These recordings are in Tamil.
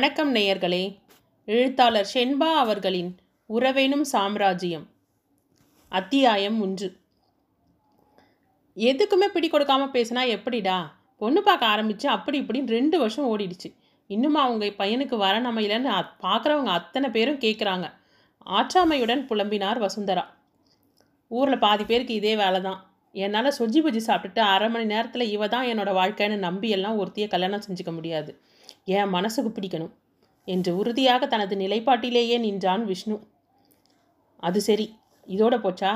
வணக்கம் நேயர்களே. எழுத்தாளர் ஷென்பா அவர்களின் உறவேனும் சாம்ராஜ்யம். அத்தியாயம் ஒன்று. எதுக்குமே பிடி கொடுக்காம பேசினா எப்படிடா? பொண்ணு பார்க்க ஆரம்பித்து அப்படி இப்படின்னு ரெண்டு வருஷம் ஓடிடுச்சு. இன்னுமா அவங்க பையனுக்கு வர அமையலன்னு அத்- பார்க்குறவங்க அத்தனை பேரும் கேட்குறாங்க ஆற்றாமையுடன் புலம்பினார் வசுந்தரா. ஊரில் பாதி பேருக்கு இதே வேலை தான் என்னால் சொஜி பஜ்ஜி சாப்பிட்டுட்டு அரை மணி நேரத்தில் இவ தான் என்னோடய வாழ்க்கைன்னு நம்பி எல்லாம் ஒருத்தையே கல்யாணம் செஞ்சுக்க முடியாது. என் மனசுக்கு பிடிக்கணும். என்று உறுதியாக தனது நிலைப்பாட்டிலேயே நின்றான் விஷ்ணு. அது சரி இதோட போச்சா?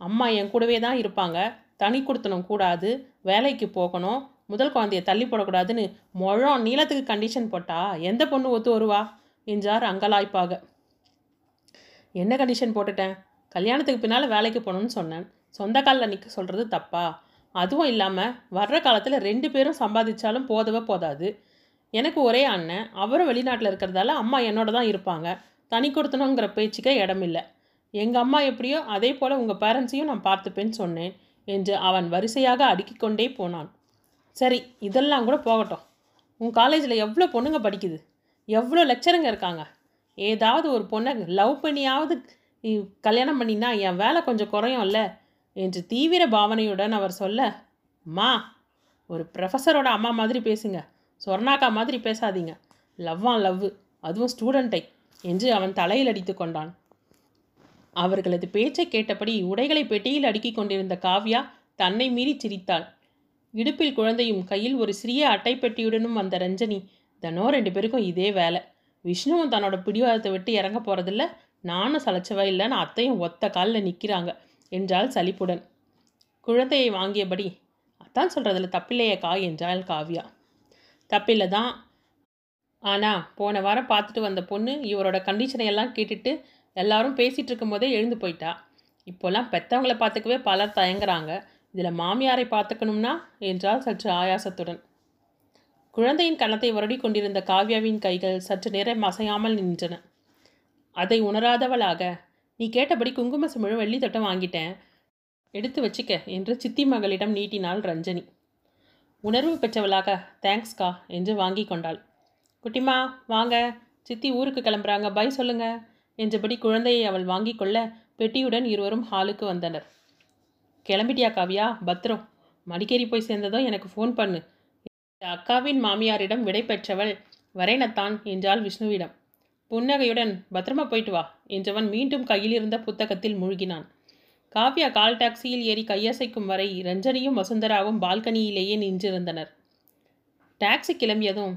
அம்மா என் கூடவே தான் இருப்பாங்க. தனி கொடுத்தனும் கூடாது. வேலைக்கு போகணும். முதல் குழந்தைய தள்ளி போடக்கூடாதுன்னு முழம் நீளத்துக்கு கண்டிஷன் போட்டா எந்த பொண்ணு ஒத்து வருவா? என்றார் அங்கலாய்ப்பாக. என்ன கண்டிஷன் போட்டுட்டேன்? கல்யாணத்துக்கு பின்னால் வேலைக்கு போகணும்னு சொன்னேன். சொந்த காலில் நிற்க சொல்கிறது தப்பா? அதுவும் இல்லாமல் வர்ற காலத்தில் ரெண்டு பேரும் சம்பாதிச்சாலும் போதவே போதாது. எனக்கு ஒரே அண்ணன் அவரும் வெளிநாட்டில் இருக்கிறதால அம்மா என்னோட தான் இருப்பாங்க. தனி கொடுத்தணுங்கிற பேச்சுக்கே இடமில்லை எங்கள் அம்மா எப்படியோ அதே போல் உங்கள் பேரண்ட்ஸையும் நான் பார்த்துப்பேன்னு சொன்னேன் என்று அவன் வரிசையாக அடுக்கிக் கொண்டே போனான். சரி இதெல்லாம் கூட போகட்டும். உன் காலேஜில் எவ்வளோ பொண்ணுங்க படிக்குது? எவ்வளோ லெக்சருங்க இருக்காங்க? ஏதாவது ஒரு பொண்ணை லவ் பண்ணியாவது கல்யாணம் பண்ணினா என் வேலை கொஞ்சம் குறையும்ல என்று தீவிர பாவனையுடன் அவர் சொல்ல மா ஒரு ப்ரொஃபஸரோட அம்மா மாதிரி பேசுங்க. சொர்ணாக்கா மாதிரி பேசாதீங்க. லவ்வா லவ் அதுவும் ஸ்டூடெண்ட்டை என்று அவன் தலையில் அடித்து கொண்டான். அவர்களது பேச்சை கேட்டபடி உடைகளை பெட்டியில் அடுக்கிக் கொண்டிருந்த காவ்யா தன்னை மீறி சிரித்தாள். இடுப்பில் குழந்தையும் கையில் ஒரு சிறிய அட்டை பெட்டியுடனும் வந்த ரஞ்சனி தனோ ரெண்டு பேருக்கும் இதே வேலை. விஷ்ணுவும் தன்னோட பிடிவாதத்தை விட்டு இறங்க போகிறதில்ல நானும் சளைச்சவா இல்லைன்னு அத்தையும் ஒத்த காலில் நிற்கிறாங்க என்றாள் சலிப்புடன். குழந்தையை வாங்கியபடி அத்தான் சொல்கிறதுல தப்பில்லையேக்கா என்றாள் காவ்யா. தப்பில்லை தான். ஆனால் போன வாரம் பார்த்துட்டு வந்த பொண்ணு இவரோட கண்டிஷனை எல்லாம் கேட்டுட்டு எல்லாரும் பேசிகிட்டு இருக்கும்போதே எழுந்து போயிட்டா. இப்போல்லாம் பெற்றவங்கள பார்த்துக்கவே பலர் தயங்குறாங்க. இதில் மாமியாரை பார்த்துக்கணும்னா என்றால் சற்று ஆயாசத்துடன். குழந்தையின் கணத்தை வருடி கொண்டிருந்த காவ்யாவின் கைகள் சற்று நேரம் அசையாமல் நின்றன. அதை உணராதவளாக. நீ கேட்டபடி குங்கும சிமிழ் வெள்ளி தட்டம் வாங்கிட்டேன். எடுத்து வச்சுக்க என்று சித்தி மகளிடம் நீட்டினாள் ரஞ்சனி. உணர்வு பெற்றவளாக தேங்க்ஸ்கா என்று வாங்கி கொண்டாள். குட்டிமா வாங்க. சித்தி ஊருக்கு கிளம்புறாங்க. பை சொல்லுங்க என்றபடி குழந்தையை அவள் வாங்கி கொள்ள பெட்டியுடன் இருவரும் ஹாலுக்கு வந்தனர். கிளம்பிட்டியா காவியா? பத்திரம் மடிக்கேரி போய் சேர்ந்ததும் எனக்கு ஃபோன் பண்ணு அக்காவின் மாமியாரிடம் விடை பெற்றவள் வரேனத்தான் என்றாள் விஷ்ணுவிடம். புன்னகையுடன் பத்திரமா போயிட்டு வா என்றவன் மீண்டும் கையில் இருந்த புத்தகத்தில் மூழ்கினான். காவ்யா கால் டாக்ஸியில் ஏறி கையசைக்கும் வரை ரஞ்சனியும் வசுந்தராவும் பால்கனியிலேயே நின்றிருந்தனர். டாக்ஸி கிளம்பியதும்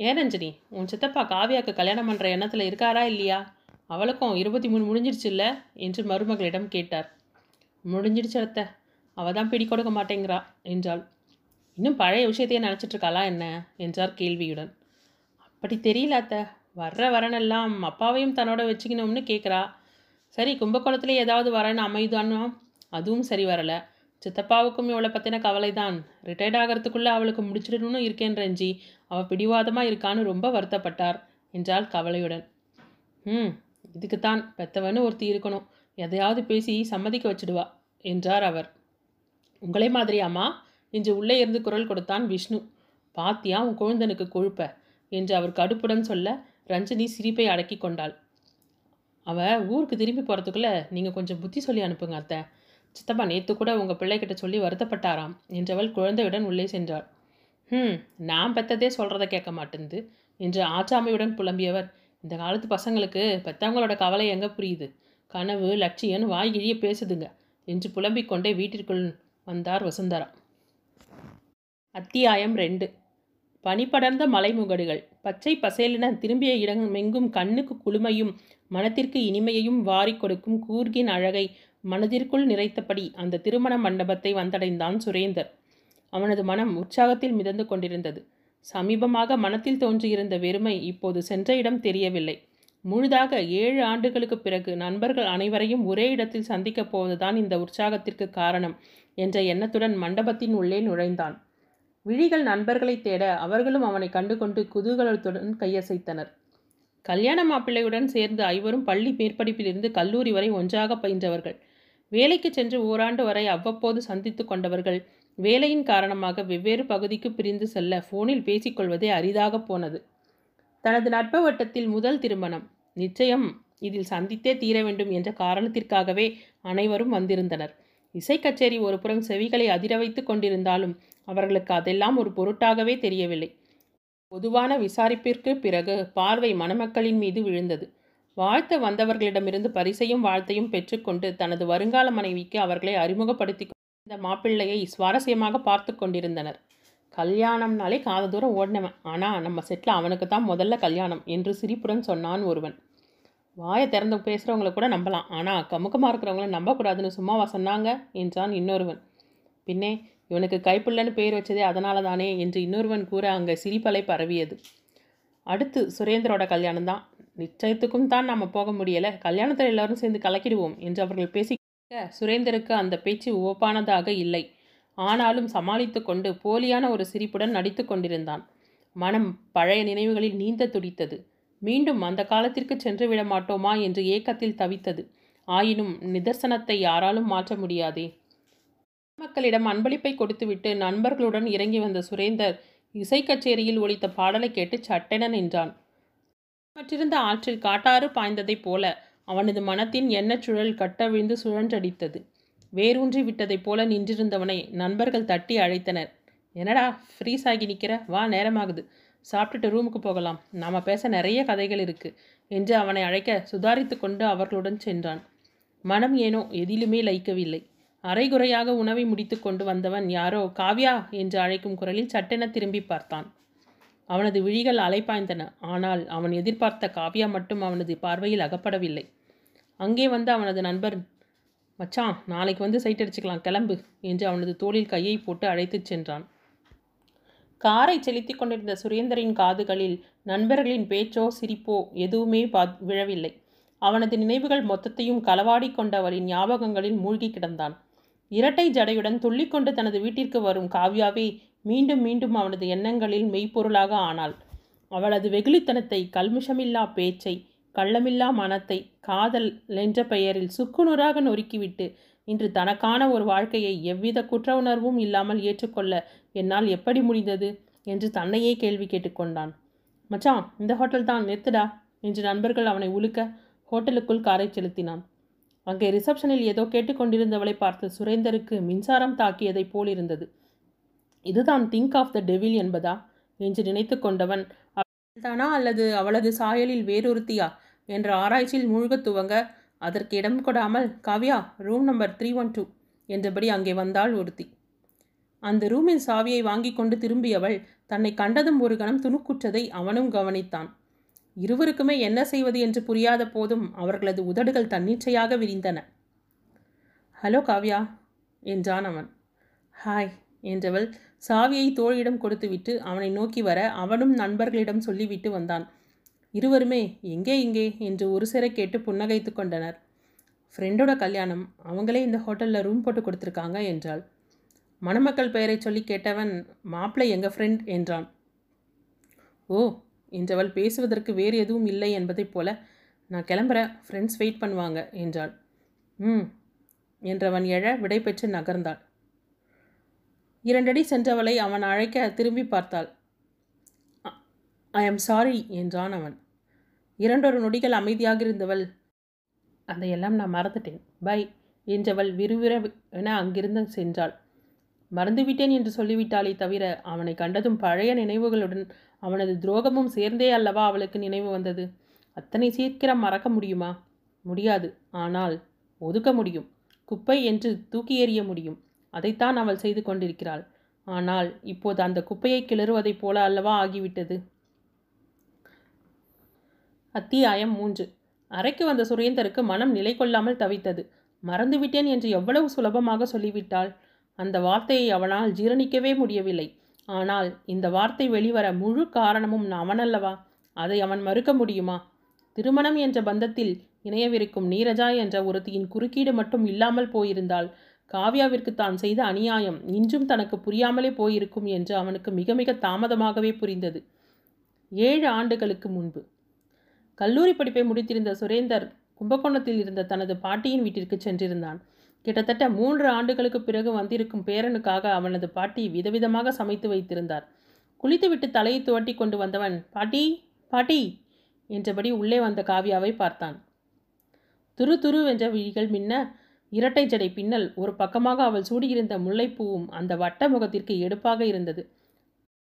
ஏ ரஞ்சனி உன் சித்தப்பா காவ்யாவுக்கு கல்யாணம் பண்ணுற எண்ணத்தில் இருக்காரா இல்லையா? அவளுக்கும் இருபத்தி மூணு முடிஞ்சிருச்சுல்ல? என்று மருமகளிடம் கேட்டார். முடிஞ்சிடுச்சு அத்தை. அவள் தான் பிடி கொடுக்க மாட்டேங்கிறா என்றாள். இன்னும் பழைய விஷயத்தையே நினச்சிட்ருக்காளா என்ன? என்றார் கேள்வியுடன். அப்படி தெரியல அத்தை. வர்ற வரனெல்லாம் அப்பாவையும் தன்னோட வச்சுக்கணும்னு கேட்குறா சரி கும்பகோணத்தில் ஏதாவது வரேன்னு அமைதானோ அதுவும் சரி வரலை. சித்தப்பாவுக்கும் இவளை பற்றின கவலை தான் ரிட்டையர்ட் ஆகிறதுக்குள்ளே அவளுக்கு முடிச்சிடணும்னு இருக்கேன் ரஞ்சி. அவள் பிடிவாதமாக இருக்கான்னு ரொம்ப வருத்தப்பட்டார் என்றாள் கவலையுடன். ம் இதுக்குத்தான். பெத்தவன்னு ஒருத்தி இருக்கணும். எதையாவது பேசி சம்மதிக்க வச்சுடுவா என்றார் அவர். உங்களே மாதிரியாம்மா? என்று உள்ளே இருந்து குரல் கொடுத்தான் விஷ்ணு. பாத்தியா உன் குழந்தனுக்கு கொழுப்ப? என்று அவர் கடுப்புடன் சொல்ல ரஞ்சினி சிரிப்பை அடக்கி கொண்டாள். அவள் ஊருக்கு திரும்பி போகிறதுக்குள்ளே நீங்கள் கொஞ்சம் புத்தி சொல்லி அனுப்புங்க அத்தை. சித்தப்பா நேற்று கூட உங்கள் பிள்ளைகிட்ட சொல்லி வருத்தப்பட்டாராம் என்றவள் குழந்தையுடன் உள்ளே சென்றாள். ம் நான் பெத்ததே சொல்கிறத கேட்க மாட்டேங்குது என்று ஆச்சாமையுடன் புலம்பியவர். இந்த காலத்து பசங்களுக்கு பெத்தவங்களோட கவலை எங்கே புரியுது? கனவு லட்சியன் வாய் கிழிய பேசுதுங்க என்று புலம்பிக் கொண்டே வீட்டிற்குள் வந்தார் வசுந்தரா. அத்தியாயம் ரெண்டு. பனிபடர்ந்த மலைமுகடுகள். பச்சை பசேலின திரும்பிய இடமெங்கும் கண்ணுக்கு குளுமையும் மனத்திற்கு இனிமையையும் வாரிக் கொடுக்கும் கூர்கின் அழகை மனதிற்குள் நிறைத்தபடி அந்த திருமண மண்டபத்தை வந்தடைந்தான் சுரேந்தர். அவனது மனம் உற்சாகத்தில் மிதந்து கொண்டிருந்தது. சமீபமாக மனத்தில் தோன்றியிருந்த வெறுமை இப்போது சென்ற இடம் தெரியவில்லை. முழுதாக ஏழு ஆண்டுகளுக்குப் பிறகு நண்பர்கள் அனைவரையும் ஒரே இடத்தில் சந்திக்கப் போவதுதான் இந்த உற்சாகத்திற்கு காரணம் என்ற எண்ணத்துடன் மண்டபத்தின் உள்ளே நுழைந்தான். விழிகள் நண்பர்களைத் தேட அவர்களும் அவனை கண்டுகொண்டு குதூகலத்துடன் கையசைத்தனர். கல்யாண மாப்பிள்ளையுடன் சேர்ந்து ஐவரும் பள்ளி மேற்படிப்பிலிருந்து கல்லூரி வரை ஒன்றாக பயின்றவர்கள். வேலைக்கு சென்று ஓராண்டு வரை அவ்வப்போது சந்தித்து கொண்டவர்கள் வேலையின் காரணமாக வெவ்வேறு பகுதிக்கு பிரிந்து செல்ல ஃபோனில் பேசிக்கொள்வதே அரிதாக போனது. தனது நட்ப வட்டத்தில் முதல் திருமணம். நிச்சயம் இதில் சந்தித்தே தீர வேண்டும் என்ற காரணத்திற்காகவே அனைவரும் வந்திருந்தனர். இசை கச்சேரி ஒரு புறம் செவிகளை அதிர வைத்து கொண்டிருந்தாலும் அவர்களுக்கு அதெல்லாம் ஒரு பொருட்டாகவே தெரியவில்லை. பொதுவான விசாரிப்பிற்கு பிறகு பார்வை மணமக்களின் மீது விழுந்தது. வாழ்த்த வந்தவர்களிடமிருந்து பரிசையும் வாழ்த்தையும் பெற்றுக்கொண்டு தனது வருங்கால மனைவிக்கு அவர்களை அறிமுகப்படுத்தி இந்த மாப்பிள்ளையை சுவாரஸ்யமாக பார்த்து கொண்டிருந்தனர். கல்யாணம்னாலே காத தூரம் ஓடினவன். ஆனால் நம்ம செட்டில் அவனுக்கு தான் முதல்ல கல்யாணம் என்று சிரிப்புடன் சொன்னான் ஒருவன். வாயை திறந்து பேசுகிறவங்கள கூட நம்பலாம். ஆனால் கமுக்கமாக இருக்கிறவங்கள நம்பக்கூடாதுன்னு சும்மாவா சொன்னாங்க? என்றான் இன்னொருவன். பின்னே இவனுக்கு கைப்புள்ளன்னு பேர் வச்சதே அதனால தானே என்று இன்னொருவன் கூற அங்கே சிரிப்பலை பரவியது. அடுத்து சுரேந்தரோட கல்யாணம் தான். நிச்சயத்துக்கும் தான் நம்ம போக முடியலை. கல்யாணத்தில் எல்லாரும் சேர்ந்து கலக்கிடுவோம் என்று அவர்கள் பேசி சுரேந்தருக்கு அந்த பேச்சு ஓப்பானதாக இல்லை. ஆனாலும் சமாளித்து கொண்டு போலியான ஒரு சிரிப்புடன் நடித்து கொண்டிருந்தான். மனம் பழைய நினைவுகளில் நீந்த துடித்தது. மீண்டும் அந்த காலத்திற்கு சென்று விட மாட்டோமா என்று ஏக்கத்தில் தவித்தது. ஆயினும் நிதர்சனத்தை யாராலும் மாற்ற முடியாதே. மக்களிடம் அன்பளிப்பை கொடுத்துவிட்டு நண்பர்களுடன் இறங்கி வந்த சுரேந்தர் இசை கச்சேரியில் ஒலித்த பாடலை கேட்டு சட்டென நின்றான். மற்றிருந்த ஆற்றில் காட்டாறு பாய்ந்ததைப் போல அவனது மனத்தின் எண்ணச் சுழல் கட்டவிழ்ந்து சுழன்றடித்தது. வேரூன்றி விட்டதைப் போல நின்றிருந்தவனை நண்பர்கள் தட்டி அழைத்தனர். என்னடா ஃப்ரீஸ் ஆகி நிற்கிற வா நேரமாகுது. சாப்பிட்டுட்டு ரூமுக்கு போகலாம். நாம் பேச நிறைய கதைகள் இருக்கு என்று அவனை அழைக்க சுதாரித்து கொண்டு அவர்களுடன் சென்றான். மனம் ஏனோ எதிலுமே லைக்கவில்லை அரைகுறையாக உணவை முடித்து கொண்டு வந்தவன் யாரோ? காவ்யா என்று அழைக்கும் குரலில் சட்டென திரும்பி பார்த்தான். அவனது விழிகள் அலைப்பாய்ந்தன. ஆனால் அவன் எதிர்பார்த்த காவ்யா மட்டும் அவனது பார்வையில் அகப்படவில்லை. அங்கே வந்து அவனது நண்பர் மச்சான் நாளைக்கு வந்து சைட் அடிச்சுக்கலாம் கிளம்பு என்று அவனது தோளில் கையை போட்டு அழைத்துச் சென்றான். காரை செலுத்தி கொண்டிருந்த சுரேந்தரின் காதுகளில் நண்பர்களின் பேச்சோ சிரிப்போ எதுவுமே பா விழவில்லை. அவனது நினைவுகள் மொத்தத்தையும் களவாடி கொண்டவரின் ஞாபகங்களில் மூழ்கி கிடந்தான். இரட்டை ஜடையுடன் துள்ளிக்கொண்டு தனது வீட்டிற்கு வரும் காவ்யாவே மீண்டும் மீண்டும் அவனது எண்ணங்களில் மெய்ப்பொருளாக ஆனாள். அவளது வெகுளித்தனத்தை கல்மிஷமில்லா பேச்சை கள்ளமில்லா மனத்தை காதல் என்ற பெயரில் சுக்குநூறாக நொறுக்கிவிட்டு இன்று தனக்கான ஒரு வாழ்க்கையை எவ்வித குற்ற உணர்வும் இல்லாமல் ஏற்றுக்கொள்ள என்னால் எப்படி முடிந்தது? என்று தன்னையே கேள்வி கேட்டுக்கொண்டான் மச்சான் இந்த ஹோட்டல் தான் நிறுத்துடா என்று நண்பர்கள் அவனை உழுக்க ஹோட்டலுக்குள் காரை செலுத்தினான். அங்கே ரிசப்ஷனில் ஏதோ கேட்டுக்கொண்டிருந்தவளை பார்த்து சுரேந்தருக்கு மின்சாரம் தாக்கியதைப் போலிருந்தது. இதுதான் திங்க் ஆஃப் த டெவில் என்பதா? என்று நினைத்து கொண்டவன் தானா அல்லது அவளது சாயலில் வேறொருத்தியா? என்ற ஆராய்ச்சியில் மூழ்கத் துவங்க அதற்கு இடம் கொடாமல் Kavya room number three one two என்றபடி அங்கே வந்தாள் ஒருத்தி. அந்த ரூமின் சாவியை வாங்கி கொண்டு திரும்பியவள் தன்னை கண்டதும் ஒரு கணம் துணுக்குற்றதை அவனும் கவனித்தான். இருவருக்குமே என்ன செய்வது என்று புரியாத போதும் அவர்களது உதடுகள் தன்னிச்சையாக விரிந்தன. ஹலோ காவ்யா என்றான் அவன். ஹாய் என்றவள் சாவியை தோழியிடம் கொடுத்துவிட்டு அவனை நோக்கி வர அவனும் நண்பர்களிடம் சொல்லிவிட்டு வந்தான். இருவருமே எங்கே இங்கே? என்று ஒரு சிறை கேட்டு புன்னகைத்து கொண்டனர். ஃப்ரெண்டோட கல்யாணம். அவங்களே இந்த ஹோட்டலில் ரூம் போட்டு கொடுத்துருக்காங்க என்றாள். மணமக்கள் பெயரை சொல்லி கேட்டவன் மாப்பிள்ளை எங்கள் ஃப்ரெண்ட் என்றான். ஓ என்றவள் பேசுவதற்கு வேறு எதுவும் இல்லை என்பதைப் போல நான் கிளம்புறேன் ஃப்ரெண்ட்ஸ் வெயிட் பண்ணுவாங்க என்றாள். ம் என்றவன் எழ விடை பெற்று நகர்ந்தாள். இரண்டடி சென்றவளை அவன் அழைக்க திரும்பி பார்த்தாள். ஐ எம் சாரி என்றான் அவன். இரண்டொரு நொடிகள் அமைதியாக இருந்தவள் அதையெல்லாம் நான் மறந்துட்டேன். பை என்றவள் விறுவிறவென அங்கிருந்து சென்றாள். மறந்துவிட்டேன் என்று சொல்லிவிட்டாளே தவிர அவனை கண்டதும் பழைய நினைவுகளுடன் அவனது துரோகமும் சேர்ந்தே அல்லவா அவளுக்கு நினைவு வந்தது? அத்தனை சீக்கிரம் மறக்க முடியுமா? முடியாது. ஆனால் ஒதுக்க முடியும். குப்பை என்று தூக்கி எறிய முடியும். அதைத்தான் அவள் செய்து கொண்டிருக்கிறாள். ஆனால் இப்போது அந்த குப்பையை கிளறுவதைப் போல அல்லவா ஆகிவிட்டது? அத்தியாயம் மூன்று. அறைக்கு வந்த சுரேந்தருக்கு மனம் நிலை கொள்ளாமல் தவித்தது. மறந்துவிட்டேன் என்று எவ்வளவு சுலபமாக சொல்லிவிட்டாள்? அந்த வார்த்தையை அவனால் ஜீரணிக்கவே முடியவில்லை. ஆனால் இந்த வார்த்தை வெளிவர முழு காரணமும் அவனல்லவா? அதை அவன் மறுக்க முடியுமா? திருமணம் என்ற பந்தத்தில் இணையவிருக்கும் நீரஜா என்ற ஒருத்தியின் குறுக்கீடு மட்டும் இல்லாமல் போயிருந்தால் காவ்யாவிற்கு தான் செய்த அநியாயம் இன்றும் தனக்கு புரியாமலே போயிருக்கும் என்று அவனுக்கு மிக மிக தாமதமாகவே புரிந்தது. ஏழு ஆண்டுகளுக்கு முன்பு. கல்லூரி படிப்பை முடித்திருந்த சுரேந்தர் கும்பகோணத்தில் இருந்த தனது பாட்டியின் வீட்டிற்கு சென்றிருந்தான். கிட்டத்தட்ட மூன்று ஆண்டுகளுக்கு பிறகு வந்திருக்கும் பேரனுக்காக அவனது பாட்டி விதவிதமாக சமைத்து வைத்திருந்தார். குளித்துவிட்டு தலையை துவட்டி கொண்டு வந்தவன் பாட்டி பாட்டி என்றபடி உள்ளே வந்த காவியாவை பார்த்தான். துரு துரு என்ற விழிகள் மின்ன இரட்டை ஜடை பின்னல் ஒரு பக்கமாக அவள் சூடியிருந்த முல்லைப்பூவும் அந்த வட்ட முகத்திற்கு எடுப்பாக இருந்தது.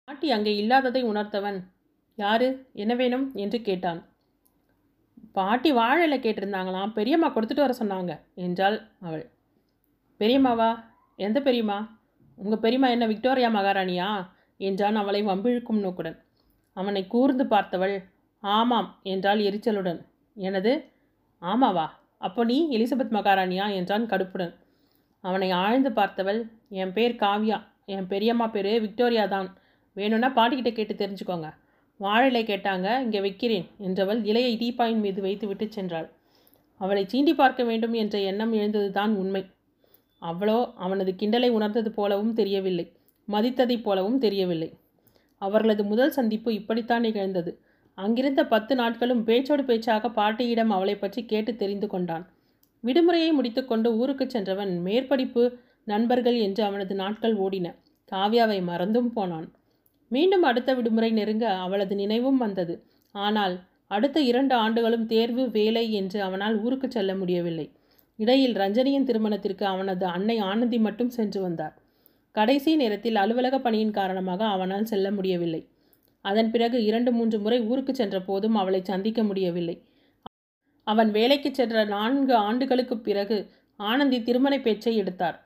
பாட்டி அங்கே இல்லாததை உணர்த்தவன் யாரு? என்ன வேணும்? என்று கேட்டான். பாட்டி வாழையில் கேட்டிருந்தாங்களாம் பெரியம்மா கொடுத்துட்டு வர சொன்னாங்க என்றாள் அவள். பெரியம்மாவா? எந்த பெரியம்மா? உங்கள் பெரியம்மா என்ன விக்டோரியா மகாராணியா? என்றான் அவளை வம்பிழுக்கும் நோக்குடன். அவனை கூர்ந்து பார்த்தவள் ஆமாம் என்றாள் எரிச்சலுடன். எனது? ஆமாவா. அப்போ நீ எலிசபெத் மகாராணியா? என்றான் கடுப்புடன். அவனை ஆழ்ந்து பார்த்தவள் என் பேர் காவ்யா. என் பெரியம்மா பேர் விக்டோரியா தான். வேணும்னா பாட்டிக்கிட்ட கேட்டு தெரிஞ்சுக்கோங்க. வாழலை கேட்டாங்க இங்கே வைக்கிறேன் என்றவள் இலையை டீப்பாயின் மீது வைத்து விட்டு சென்றாள். அவளை சீண்டி பார்க்க வேண்டும் என்ற எண்ணம் எழுந்தது தான் உண்மை. அவளோ அவனது கிண்டலை உணர்ந்தது போலவும் தெரியவில்லை. மதித்ததைப் போலவும் தெரியவில்லை. அவர்களது முதல் சந்திப்பு இப்படித்தான் நிகழ்ந்தது. அங்கிருந்த பத்து நாட்களும் பேச்சோடு பேச்சாக பாட்டியிடம் அவளை பற்றி கேட்டு தெரிந்து கொண்டான். விடுமுறையை முடித்துக்கொண்டு ஊருக்கு சென்றவன் மேற்படிப்பு நண்பர்கள் என்று அவனது நாட்கள் ஓடின. காவ்யாவை மறந்தும் போனான். மீண்டும் அடுத்த விடுமுறை நெருங்க அவளது நினைவும் வந்தது. ஆனால் அடுத்த இரண்டு ஆண்டுகளும் தேர்வு வேலை என்று அவனால் ஊருக்கு செல்ல முடியவில்லை. இடையில் ரஞ்சனியின் திருமணத்திற்கு அவனது அன்னை ஆனந்தி மட்டும் சென்று வந்தார். கடைசி நேரத்தில் அலுவலக பணியின் காரணமாக அவனால் செல்ல முடியவில்லை. அதன் பிறகு இரண்டு மூன்று முறை ஊருக்கு சென்ற போதும் அவளை சந்திக்க முடியவில்லை. அவன் வேலைக்கு சென்ற நான்கு ஆண்டுகளுக்கு பிறகு ஆனந்தி திருமண பேச்சை எடுத்தார்.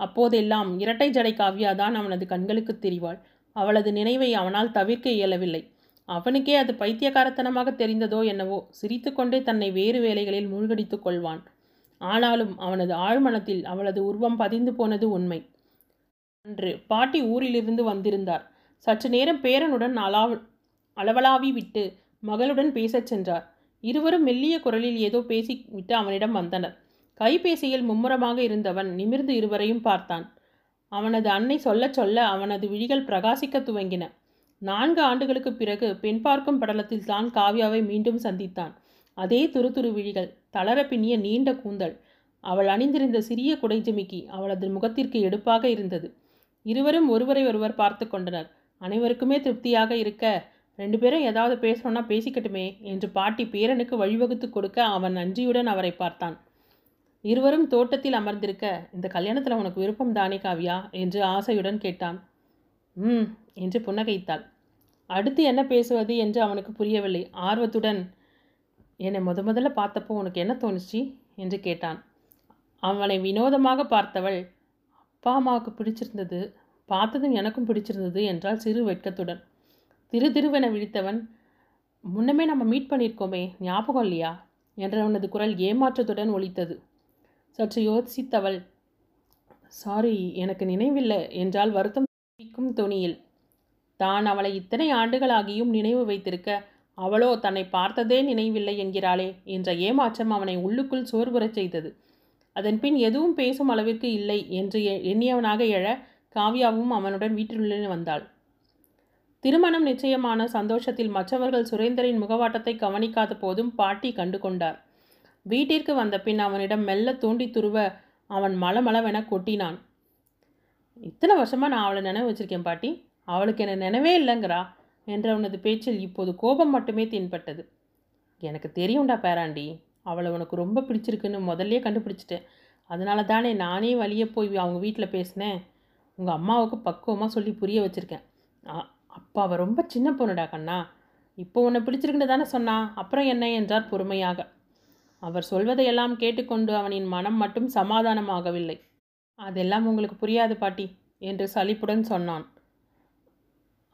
அப்போதெல்லாம் இரட்டை ஜடை காவ்யாதான் அவனது கண்களுக்கு தெரிவாள். அவளது நினைவை அவனால் தவிர்க்க இயலவில்லை. அவனுக்கே அது பைத்தியக்காரத்தனமாக தெரிந்ததோ என்னவோ சிரித்துக்கொண்டே தன்னை வேறு வேலைகளில் மூழ்கடித்துக் கொள்வான். ஆனாலும் அவனது ஆழ்மனத்தில் அவளது உருவம் பதிந்து போனது உண்மை. அன்று பாட்டி ஊரிலிருந்து வந்திருந்தார். சற்று நேரம் பேரனுடன் அலாவ் அளவலாவி விட்டு மகளுடன் பேசச் சென்றார். இருவரும் மெல்லிய குரலில் ஏதோ பேசிவிட்டு அவனிடம் வந்தனர். கைபேசியில் மும்முரமாக இருந்தவன் நிமிர்ந்து இருவரையும் பார்த்தான். அவனது அன்னை சொல்லச் சொல்ல அவனது விழிகள் பிரகாசிக்க துவங்கின. நான்கு ஆண்டுகளுக்கு பிறகு பெண் பார்க்கும் படலத்தில் தான் காவ்யாவை மீண்டும் சந்தித்தான். அதே துருதுரு விழிகள். தளர பின்னிய நீண்ட கூந்தல். அவள் அணிந்திருந்த சிறிய குடைஜிமிக்கி அவளது முகத்திற்கு எடுப்பாக இருந்தது. இருவரும் ஒருவரை ஒருவர் பார்த்து கொண்டனர். அனைவருக்குமே திருப்தியாக இருக்க ரெண்டு பேரும் ஏதாவது பேசணும்னா பேசிக்கட்டுமே என்று பாட்டி பேரனுக்கு வழிவகுத்து கொடுக்க அவன் நன்றியுடன் அவரை பார்த்தான். இருவரும் தோட்டத்தில் அமர்ந்திருக்க இந்த கல்யாணத்தில் உனக்கு விருப்பம் தானே காவியா? என்று ஆசையுடன் கேட்டான். ம் என்று புன்னகைத்தாள். அடுத்து என்ன பேசுவது என்று அவனுக்கு புரியவில்லை. ஆர்வத்துடன் என்னை முத முதல்ல பார்த்தப்போ உனக்கு என்ன தோணுச்சு? என்று கேட்டான். அவனை வினோதமாக பார்த்தவள் அப்பா அம்மாவுக்கு பிடிச்சிருந்தது. பார்த்ததும் எனக்கும் பிடிச்சிருந்தது என்றால் சிறு வெட்கத்துடன். திரு திருவென விழித்தவன் முன்னமே நம்ம மீட் பண்ணியிருக்கோமே ஞாபகம் இல்லையா? என்ற அவனது குரல் ஏமாற்றத்துடன் ஒலித்தது. சற்று யோசித்தவள் சாரி எனக்கு நினைவில்லை என்றால் வருத்தம் தெரிவிக்கும் தொனியில். தான் அவளை இத்தனை ஆண்டுகளாகியும் நினைவு வைத்திருக்க அவளோ தன்னை பார்த்ததே நினைவில்லை என்கிறாளே என்ற ஏமாற்றம் அவனை உள்ளுக்குள் சோர்வுறச் செய்தது. அதன் பின் எதுவும் பேசும் அளவிற்கு இல்லை என்று எ- எண்ணியவனாக எழ காவ்யாவும் அவனுடன் வீட்டிலுள்ளே வந்தாள். திருமணம் நிச்சயமான சந்தோஷத்தில் மற்றவர்கள் சுரேந்தரின் முகவாட்டத்தை கவனிக்காத போதும் பாட்டி கண்டு கொண்டார். வீட்டிற்கு வந்த பின் அவனிடம் மெல்ல தூண்டி துருவ அவன் மலமளவென கொட்டினான். இத்தனை வருஷமாக நான் அவளை நினைவு வச்சிருக்கேன் பாட்டி. அவளுக்கு என்ன நினைவே இல்லைங்கிறா. என்ற அவனது பேச்சில் இப்போது கோபம் மட்டுமே தென்பட்டது. எனக்கு தெரியும்டா பேராண்டி அவளை உனக்கு ரொம்ப பிடிச்சிருக்குன்னு முதல்லே கண்டுபிடிச்சிட்டேன். அதனால தானே நானே வழியே போய் அவங்க வீட்டில் பேசினேன். உங்கள் அம்மாவுக்கு பக்குவமாக சொல்லி புரிய வச்சுருக்கேன். அப்பா அவள் ரொம்ப சின்ன பொண்ணுடா கண்ணா. இப்போ உன்னை பிடிச்சிருக்குன்னு தானே சொன்னா அப்புறம் என்ன என்றார் பொறுமையாக. அவர் சொல்வதையெல்லாம் கேட்டுக்கொண்டு அவனின் மனம் மட்டும் சமாதானமாகவில்லை. அதெல்லாம் உங்களுக்கு புரியாது பாட்டி என்று சலிப்புடன் சொன்னான்.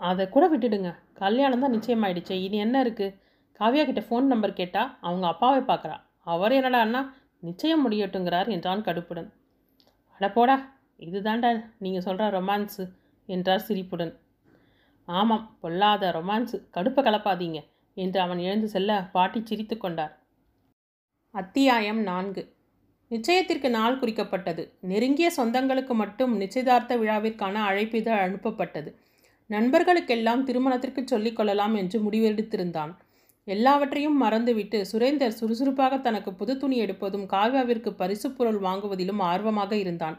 அதை கூட விட்டுடுங்க. கல்யாணம் தான் நிச்சயமாயிடுச்சு. இனி என்ன இருக்குது காவ்யா கிட்ட ஃபோன் நம்பர் கேட்டால் அவங்க அப்பாவை பார்க்குறா. அவர் என்னடா அண்ணா? நிச்சயம் முடியட்டுங்கிறார் என்றான் கடுப்புடன். அட போடா இதுதான்டா நீங்கள் சொல்கிற ரொமான்ஸு என்றார் சிரிப்புடன். ஆமாம் பொல்லாத ரொமான்ஸு கடுப்பை கலப்பாதீங்க என்று அவன் எழுந்து செல்ல பாட்டி சிரித்து கொண்டார். அத்தியாயம் நான்கு. நிச்சயத்திற்கு நாள் குறிக்கப்பட்டது. நெருங்கிய சொந்தங்களுக்கு மட்டும் நிச்சயதார்த்த விழாவிற்கான அழைப்பிதழ் அனுப்பப்பட்டது. நண்பர்களுக்கெல்லாம் திருமணத்திற்கு சொல்லிக் கொள்ளலாம் என்று முடிவெடுத்திருந்தான். எல்லாவற்றையும் மறந்துவிட்டு சுரேந்தர் சுறுசுறுப்பாக தனக்கு புது துணி எடுப்பதும் காவ்யாவிற்கு பரிசு பொருள் வாங்குவதிலும் ஆர்வமாக இருந்தான்.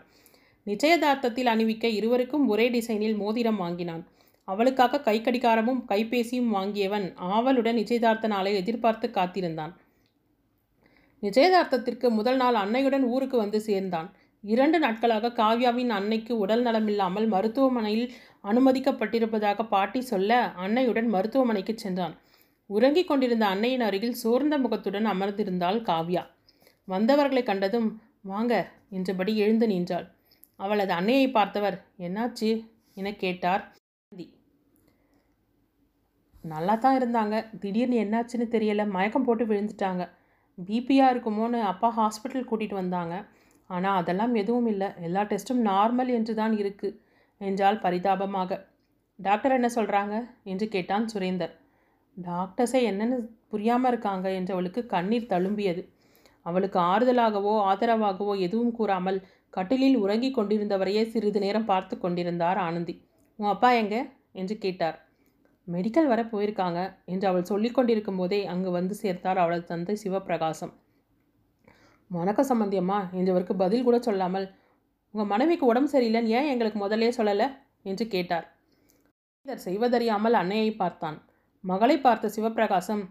நிச்சயதார்த்தத்தில் அணிவிக்க இருவருக்கும் ஒரே டிசைனில் மோதிரம் வாங்கினான். அவளுக்காக கை கடிகாரமும் கைபேசியும் வாங்கியவன் ஆவலுடன் நிச்சயதார்த்த நாளை எதிர்பார்த்து காத்திருந்தான். நிச்சயதார்த்தத்திற்கு முதல் நாள் அன்னையுடன் ஊருக்கு வந்து சேர்ந்தான். இரண்டு நாட்களாக காவ்யாவின் அன்னைக்கு உடல் நலமில்லாமல் மருத்துவமனையில் அனுமதிக்கப்பட்டிருப்பதாக பாட்டி சொல்ல அன்னையுடன் மருத்துவமனைக்கு சென்றான். உறங்கிக் கொண்டிருந்த அன்னையின் அருகில் சோர்ந்த முகத்துடன் அமர்ந்திருந்தாள் காவ்யா. வந்தவர்களை கண்டதும் வாங்க என்றபடி எழுந்து நின்றாள். அவளது அன்னையை பார்த்தவர் என்னாச்சு? என கேட்டார் நல்லா தான் இருந்தாங்க. திடீர்னு என்னாச்சுன்னு தெரியல. மயக்கம் போட்டு விழுந்துட்டாங்க. பிபியாக இருக்குமோன்னு அப்பா ஹாஸ்பிட்டல் கூட்டிகிட்டு வந்தாங்க. ஆனால் அதெல்லாம் எதுவும் இல்லை. எல்லா டெஸ்ட்டும் நார்மல் என்று தான் இருக்குது என்றால் பரிதாபமாக. டாக்டர் என்ன சொல்கிறாங்க என்று கேட்டான் சுரேந்தர். டாக்டர்ஸை என்னென்னு புரியாமல் இருக்காங்க என்றவளுக்கு கண்ணீர் தழும்பியது. அவளுக்கு ஆறுதலாகவோ ஆதரவாகவோ எதுவும் கூறாமல் கட்டிலில் உறங்கிக் கொண்டிருந்தவரையே சிறிது நேரம் பார்த்து கொண்டிருந்தார் ஆனந்தி. உன் அப்பா எங்க? என்று கேட்டார். மெடிக்கல் வர போயிருக்காங்க என்று அவள் சொல்லிக் கொண்டிருக்கும் போதே அங்கு வந்து சேர்த்தார் அவளது தந்தை சிவபிரகாசம் வணக்கம் சம்பந்தியம்மா என்றவருக்கு பதில் கூட சொல்லாமல் உங்கள் மனைவிக்கு உடம்பு சரியில்லைன்னு ஏன் எங்களுக்கு முதலே சொல்லலை? என்று கேட்டார். இதர் செய்வதறியாமல் அன்னையை பார்த்தான். மகளை பார்த்த சிவபிரகாசம்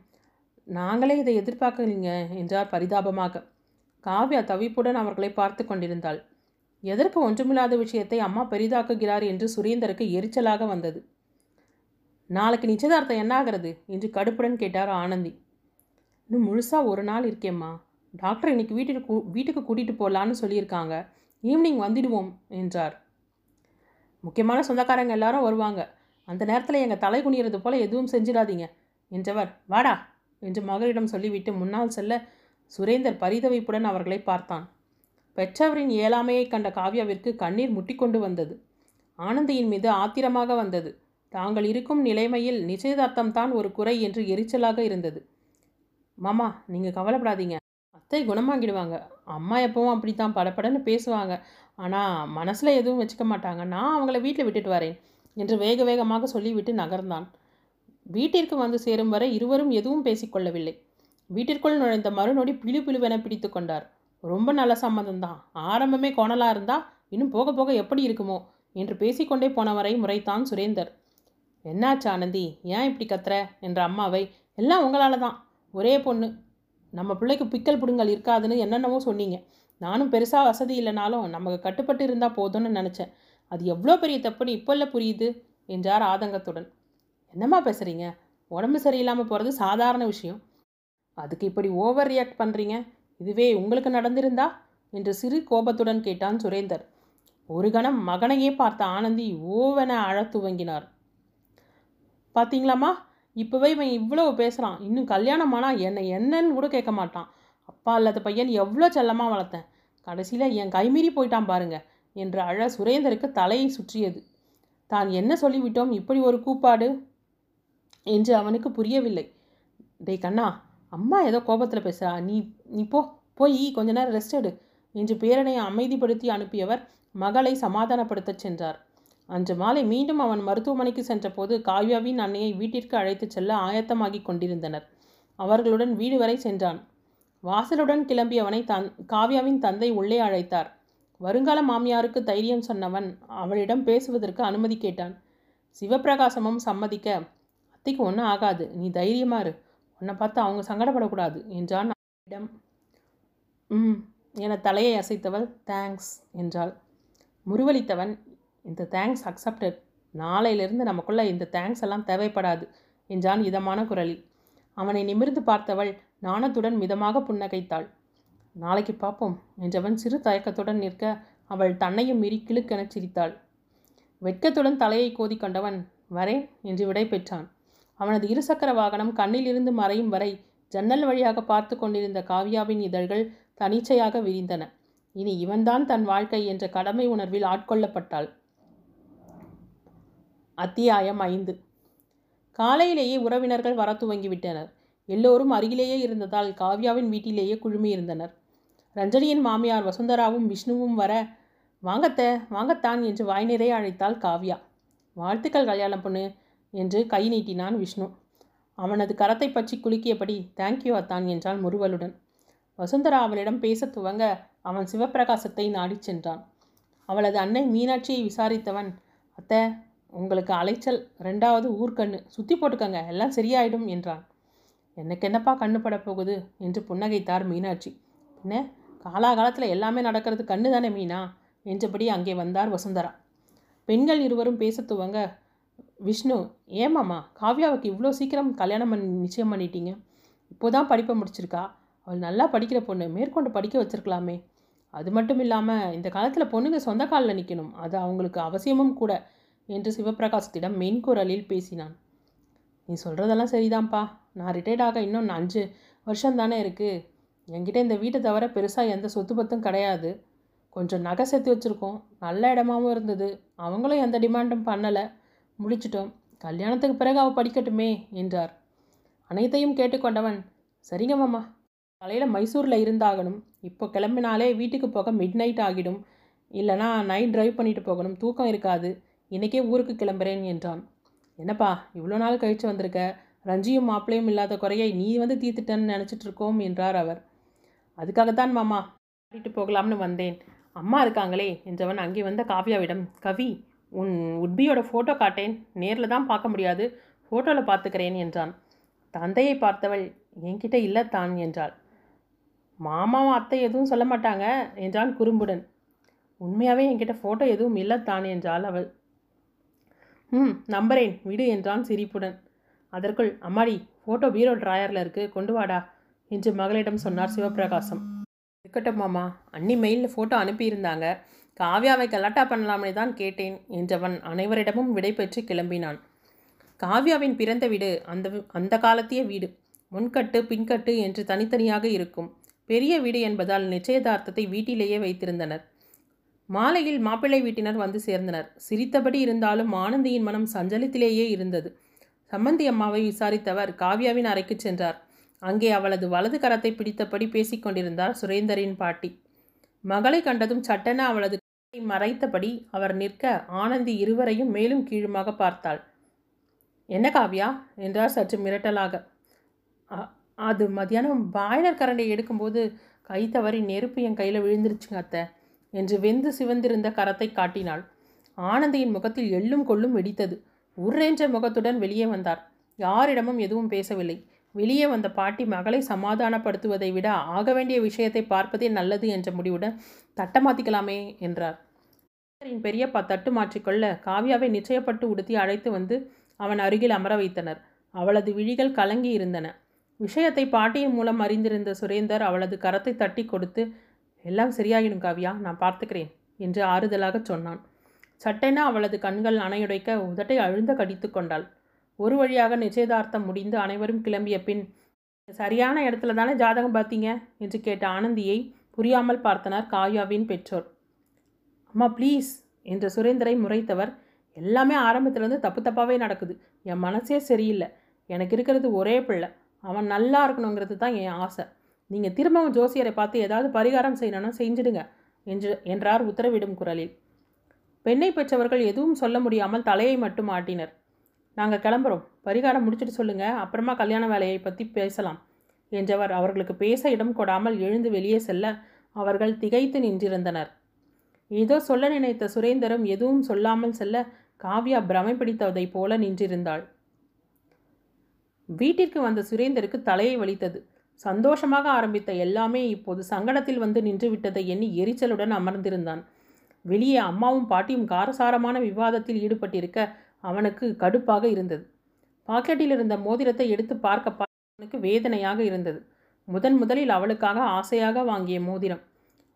நாங்களே இதை எதிர்பார்க்கலீங்க என்றார் பரிதாபமாக. காவ்யா தவிப்புடன் அவர்களை பார்த்து கொண்டிருந்தாள். எதற்கு ஒன்றுமில்லாத விஷயத்தை அம்மா பெரிதாக்குகிறார் என்று சுரேந்தருக்கு எரிச்சலாக வந்தது. நாளைக்கு நிச்சயதார்த்தம் என்ன ஆகிறது என்று கடுப்புடன் கேட்டார் ஆனந்தி. இன்னும் முழுசாக ஒரு நாள் இருக்கேம்மா. டாக்டர் இன்னைக்கு வீட்டுக்கு வீட்டுக்கு கூட்டிகிட்டு போகலான்னு சொல்லியிருக்காங்க. ஈவினிங் வந்துடுவோம் என்றார். முக்கியமான சொந்தக்காரங்க எல்லாரும் வருவாங்க. அந்த நேரத்தில் எங்கள் தலை குனியறது போல் எதுவும் செஞ்சிடாதீங்க என்றவர். வாடா என்று மகளிடம் சொல்லிவிட்டு முன்னால் செல்ல சுரேந்தர் பரிதவிப்புடன் அவர்களை பார்த்தான். பெற்றவரின் இயலாமையை கண்ட காவ்யாவிற்கு கண்ணீர் முட்டிக்கொண்டு வந்தது. ஆனந்தியின் மீது ஆத்திரமாக வந்தது. தாங்கள் இருக்கும் நிலைமையில் நிச்சயதார்த்தம் தான் ஒரு குறை என்று எரிச்சலாக இருந்தது. மாமா நீங்கள் கவலைப்படாதீங்க. அத்தை குணமாகிடுவாங்க அம்மா எப்பவும் அப்படி தான் படபடன்னு பேசுவாங்க. ஆனால் மனசில் எதுவும் வச்சுக்க மாட்டாங்க. நான் அவங்கள வீட்டில் விட்டுட்டு வரேன் என்று வேக வேகமாக சொல்லிவிட்டு நகர்ந்தான். வீட்டிற்கு வந்து சேரும் வரை இருவரும் எதுவும் பேசிக்கொள்ளவில்லை வீட்டிற்குள் நுழைந்த மறுநொடி பிழு பிளுவென பிடித்து கொண்டார். ரொம்ப நல்ல சம்மந்தம்தான் ஆரம்பமே கோணலாக இருந்தால் இன்னும் போக போக எப்படி இருக்குமோ என்று பேசிக்கொண்டே போனவரை முறைத்தான் சுரேந்தர். என்னாச்சு ஆனந்தி? ஏன் இப்படி கத்துற? என்ற அம்மாவை எல்லாம் உங்களால் தான் ஒரே பொண்ணு. நம்ம பிள்ளைக்கு பிக்கல் பிடுங்கல் இருக்காதுன்னு என்னென்னவோ சொன்னீங்க. நானும் பெருசாக வசதி இல்லைனாலும் நமக்கு கட்டுப்பட்டு இருந்தால் போதும்னு நினச்சேன். அது எவ்வளோ பெரிய தப்புன்னு இப்போ இல்லை புரியுது என்றார் ஆதங்கத்துடன். என்னம்மா பேசுகிறீங்க உடம்பு சரியில்லாமல் போகிறது சாதாரண விஷயம். அதுக்கு இப்படி ஓவர் ரியாக்ட் பண்ணுறீங்க இதுவே உங்களுக்கு நடந்திருந்தா? என்று சிறு கோபத்துடன் கேட்டான் சுரேந்தர். ஒரு கணம் மகனையே பார்த்த ஆனந்தி ஓவென அழத்துவங்கினார் துவங்கினார். இப்போவே இவன் இவ்வளவு பேசுகிறான் இன்னும் கல்யாணம் ஆனால் என்னை என்னன்னு கூட கேட்க மாட்டான். அப்பா இல்லாத பையன் எவ்வளோ செல்லமாக வளர்த்தேன். கடைசியில் என் கைமீறி போயிட்டான் பாருங்க என்று அழ சுரேந்தருக்கு தலையை சுற்றியது. தான் என்ன சொல்லிவிட்டோம்? இப்படி ஒரு கூப்பாடு? என்று அவனுக்கு புரியவில்லை. டேய் கண்ணா அம்மா ஏதோ கோபத்தில் பேசுகிறா நீ நீ போ போய் கொஞ்ச நேரம் ரெஸ்ட் எடு என்று பேரனை அமைதிப்படுத்தி அனுப்பியவர் மகளை சமாதானப்படுத்தச் சென்றார். அன்று மாலை மீண்டும் அவன் மருத்துவமனைக்கு சென்றபோது காவ்யாவின் அன்னையை வீட்டிற்கு அழைத்துச் செல்ல ஆயத்தமாகி கொண்டிருந்தனர். அவர்களுடன் வீடு வரை சென்றான். வாசலுடன் கிளம்பியவனை தன் காவ்யாவின் தந்தை உள்ளே அழைத்தார். வருங்கால மாமியாருக்கு தைரியம் சொன்னவன் அவளிடம் பேசுவதற்கு அனுமதி கேட்டான். சிவப்பிரகாசமும் சம்மதிக்க அத்தைக்கு ஒன்றும் ஆகாது. நீ தைரியமா இரு. உன்னை பார்த்து அவங்க சங்கடப்படக்கூடாது என்றான் அவளிடம். ம் என தலையை அசைத்தவள் தேங்க்ஸ் என்றாள். முருவளித்தவன் இந்த தேங்க்ஸ் அக்செப்டட் நாளையிலிருந்து நமக்குள்ள இந்த தேங்க்ஸ் எல்லாம் தேவைப்படாது என்றான் இதமான குரலில். அவனை நிமிர்ந்து பார்த்தவள் நாணத்துடன் மிதமாக புன்னகைத்தாள். நாளைக்கு பார்ப்போம் என்றவன் சிறு தயக்கத்துடன் நிற்க அவள் தன்னையும் மீறி கிழுக்கெனச் சிரித்தாள். வெட்கத்துடன் தலையை கோதிக்கொண்டவன் வரேன் என்று விடை பெற்றான். அவனது இருசக்கர வாகனம் கண்ணிலிருந்து மறையும் வரை ஜன்னல் வழியாக பார்த்து கொண்டிருந்த காவ்யாவின் இதழ்கள் தனிச்சையாக விரிந்தன. இனி இவன்தான் தன் வாழ்க்கை என்ற கடமை உணர்வில் ஆட்கொள்ளப்பட்டாள். அத்தியாயம் ஐந்து. காலையிலேயே உறவினர்கள் வர துவங்கிவிட்டனர். எல்லோரும் அருகிலேயே இருந்ததால் காவ்யாவின் வீட்டிலேயே குழுமியிருந்தனர். ரஞ்சனியின் மாமியார் வசுந்தராவும் விஷ்ணுவும் வர வாங்கத்த வாங்கத்தான் என்று வாய் நிறைய அழைத்தாள் காவ்யா. வாழ்த்துக்கள் கல்யாணம் பொண்ணு என்று கை நீட்டினான் விஷ்ணு. அவனது கரத்தை பற்றி குலுக்கியபடி தேங்க்யூ அத்தான் என்றான் முறுவலுடன் வசுந்தரா அவளிடம் பேசத் துவங்க அவன் சிவப்பிரகாசத்தை நாடிச் சென்றான். அவளது அன்னை மீனாட்சியை விசாரித்தவன் அத்தை உங்களுக்கு அலைச்சல் ரெண்டாவது ஊர்க்கண்ணு சுற்றி போட்டுக்கங்க எல்லாம் சரியாயிடும் என்றான். எனக்கு என்னப்பா கண்ணு பட போகுது? என்று புன்னகைத்தார் மீனாட்சி. பின்ன காலாகாலத்தில் எல்லாமே நடக்கிறது கண்ணு தானே மீனா? என்றபடி அங்கே வந்தார் வசுந்தரா. பெண்கள் இருவரும் பேச துவங்க விஷ்ணு ஏமாம்மா காவ்யாவுக்கு இவ்வளோ சீக்கிரம் கல்யாணம் பண்ணி நிச்சயம் பண்ணிட்டீங்க? இப்போதான் படிப்பை முடிச்சிருக்கா? அவள் நல்லா படிக்கிற பொண்ணு மேற்கொண்டு படிக்க வச்சிருக்கலாமே. அது மட்டும் இல்லாமல் இந்த காலத்தில் பொண்ணுங்க சொந்த காலில் நிற்கணும் அது அவங்களுக்கு அவசியமும் கூட. என்று சிவபிரகாசத்திடம் மென்குரலில் பேசினான். நீ சொல்கிறதெல்லாம் சரிதான்ப்பா. நான் ரிட்டையர்ட் ஆக இன்னும் அஞ்சு வருஷம் தானே இருக்குது என்கிட்ட இந்த வீட்டை தவிர பெருசாக எந்த சொத்து பத்தும் கிடையாது. கொஞ்சம் நகை சேர்த்து வச்சுருக்கோம். நல்ல இடமாவும் இருந்தது. அவங்களும் எந்த டிமாண்டும் பண்ணலை. முடிச்சிட்டோம். கல்யாணத்துக்கு பிறகு அவள் படிக்கட்டுமே என்றார். அனைத்தையும் கேட்டுக்கொண்டவன் சரிங்க மாமா. காலையில் மைசூரில் இருந்தாகணும். இப்போ கிளம்பினாலே வீட்டுக்கு போக மிட் நைட் ஆகிடும். இல்லைனா நைட் டிரைவ் பண்ணிட்டு போகணும். தூக்கம் இருக்காது. இன்றைக்கே ஊருக்கு கிளம்புறேன் என்றான். என்னப்பா இவ்வளோ நாள் கழித்து வந்திருக்க? ரஞ்சியும் மாப்பிளையும் இல்லாத குறையை நீ வந்து தீர்த்துட்டேன்னு நினச்சிட்டு இருக்கோம் என்றார் அவர். அதுக்காகத்தான் மாமா கூட்டிகிட்டு போகலாம்னு வந்தேன். அம்மா இருக்காங்களே என்றவன் அங்கே வந்த காவ்யாவிடம் கவி உன் உட்பியோட ஃபோட்டோ காட்டேன். நேரில் தான் பார்க்க முடியாது. ஃபோட்டோவில் பார்த்துக்கிறேன் என்றான். தந்தையை பார்த்தவள் என்கிட்ட இல்லைத்தான் என்றாள். மாமாவும் அத்தை எதுவும் சொல்ல மாட்டாங்க என்றான் குறும்புடன். உண்மையாகவே என்கிட்ட ஃபோட்டோ எதுவும் இல்லைத்தான் என்றாள் அவள். ம் நம்புறேன். விடு என்றான் சிரிப்புடன். அதற்குள் அம்மாடி ஃபோட்டோ பீரோ ட்ராயரில் இருக்கு. கொண்டு வாடா என்று மகளிடம் சொன்னார் சிவபிரகாசம் இருக்கட்டும் மாமா. அன்னி மெயிலில் ஃபோட்டோ அனுப்பியிருந்தாங்க. காவ்யாவை கலாட்டா பண்ணலாமே தான் கேட்டேன் என்றவன் அனைவரிடமும் விடை பெற்று கிளம்பினான். காவ்யாவின் பிறந்த வீடு அந்த அந்த காலத்திய வீடு. முன்கட்டு பின்கட்டு என்று தனித்தனியாக இருக்கும். பெரிய வீடு என்பதால் நிச்சயதார்த்தத்தை வீட்டிலேயே வைத்திருந்தனர். மாலையில் மாப்பிள்ளை வீட்டினர் வந்து சேர்ந்தனர். சிரித்தபடி இருந்தாலும் ஆனந்தியின் மனம் சஞ்சலத்திலேயே இருந்தது. சம்மந்தி அம்மாவை விசாரித்தவர் காவ்யாவின் அறைக்கு சென்றார். அங்கே அவளது வலது கரத்தை பிடித்தபடி பேசிக்கொண்டிருந்தார் சுரேந்தரின் பாட்டி. மகளை கண்டதும் சட்டென அவளது கரத்தை மறைத்தபடி அவர் நிற்க ஆனந்தி இருவரையும் மேலும் கீழுமாக பார்த்தாள். என்ன காவ்யா? என்றார் சற்று மிரட்டலாக. அது மத்தியானம் பாய்லர் கரண்டை எடுக்கும்போது கை தவறி நெருப்பு என் கையில் விழுந்துருச்சுங்க அத்தை. என்று வெந்து சிவந்திருந்த கரத்தை காட்டினாள். ஆனந்தியின் முகத்தில் எள்ளும் கொள்ளும் வெடித்தது. உர்ரென்ற முகத்துடன் வெளியே வந்தார். யாரிடமும் எதுவும் பேசவில்லை. வெளியே வந்த பாட்டி மகளை சமாதானப்படுத்துவதை விட ஆக வேண்டிய விஷயத்தை பார்ப்பதே நல்லது என்ற முடிவுடன் தட்டமாத்திக்கலாமே என்றார். சுரேந்தரின் பெரியப்பா தட்டு மாற்றிக்கொள்ள காவியாவை நிச்சயப்பட்டு உடுத்தி அழைத்து வந்து அவன் அருகில் அமர வைத்தனர். அவளது விழிகள் கலங்கி இருந்தன விஷயத்தை பாட்டியின் மூலம் அறிந்திருந்த சுரேந்தர் அவளது கரத்தை தட்டி கொடுத்து எல்லாம் சரியாகிடும் காவியா நான் பார்த்துக்கிறேன் என்று ஆறுதலாக சொன்னான். சட்டென அவளது கண்கள் அணையுடைக்க உதட்டை அழுந்த கடித்து கொண்டாள். ஒரு வழியாக நிச்சயதார்த்தம் முடிந்து அனைவரும் கிளம்பிய பின் சரியான இடத்துல தானே ஜாதகம் பார்த்தீங்க? என்று கேட்ட ஆனந்தியை புரியாமல் பார்த்தனர் காயாவின் பெற்றோர். அம்மா ப்ளீஸ் என்று சுரேந்தரை முறைத்தவர் எல்லாமே ஆரம்பத்துலேருந்து தப்பு தப்பாகவே நடக்குது. என் மனசே சரியில்லை. எனக்கு இருக்கிறது ஒரே பிள்ளை. அவன் நல்லா இருக்கணுங்கிறது தான் என் ஆசை. நீங்கள் திரும்பவும் ஜோசியரை பார்த்து ஏதாவது பரிகாரம் செய்யணும்னா செஞ்சிடுங்க என்று என்றார் உத்தரவிடும் குரலில். பெண்ணை பெற்றவர்கள் எதுவும் சொல்ல முடியாமல் தலையை மட்டும் ஆட்டினர். நாங்கள் கிளம்புறோம். பரிகாரம் முடிச்சிட்டு சொல்லுங்கள் அப்புறமா கல்யாண வேலையை பற்றி பேசலாம் என்றவர் அவர்களுக்கு பேச இடம் கொடாமல் எழுந்து வெளியே செல்ல அவர்கள் திகைத்து நின்றிருந்தனர். ஏதோ சொல்ல நினைத்த சுரேந்தரும் எதுவும் சொல்லாமல் செல்ல காவ்யா பிரமை பிடித்ததைப் போல நின்றிருந்தாள். வீட்டிற்கு வந்த சுரேந்தருக்கு தலையை வலித்தது. சந்தோஷமாக ஆரம்பித்த எல்லாமே இப்போது சங்கடத்தில் வந்து நின்று விட்டதை எண்ணி எரிச்சலுடன் அமர்ந்திருந்தான். வெளியே அம்மாவும் பாட்டியும் காரசாரமான விவாதத்தில் ஈடுபட்டிருக்க அவனுக்கு கடுப்பாக இருந்தது. பாக்கெட்டில் இருந்த மோதிரத்தை எடுத்து பார்க்க அவனுக்கு வேதனையாக இருந்தது. முதன் முதலில் அவளுக்காக ஆசையாக வாங்கிய மோதிரம்.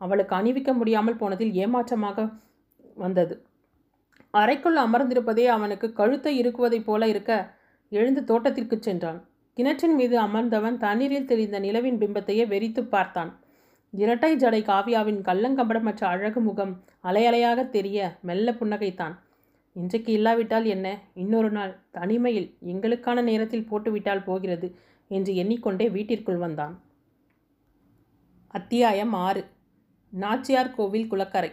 அவளுக்கு அணிவிக்க முடியாமல் போனதில் ஏமாற்றமாக வந்தது. அறைக்குள் அமர்ந்திருப்பதே அவனுக்கு கழுத்தை இருக்குவதைப் போல இருக்க எழுந்து தோட்டத்திற்கு சென்றான். கிணற்றின் மீது அமர்ந்தவன் தண்ணீரில் தெரிந்த நிலவின் பிம்பத்தையே வெறித்து பார்த்தான். இரட்டை ஜடை காவியாவின் கள்ளங்கபடமற்ற அழகு முகம் அலையலையாக தெரிய மெல்ல புன்னகைத்தான். இன்றைக்கு இல்லாவிட்டால் என்ன? இன்னொரு நாள். தனிமையில் எங்களுக்கான நேரத்தில் போட்டுவிட்டால் போகிறது என்று எண்ணிக்கொண்டே வீட்டிற்குள் வந்தான். அத்தியாயம் ஆறு. நாச்சியார் கோவில் குளக்கரை.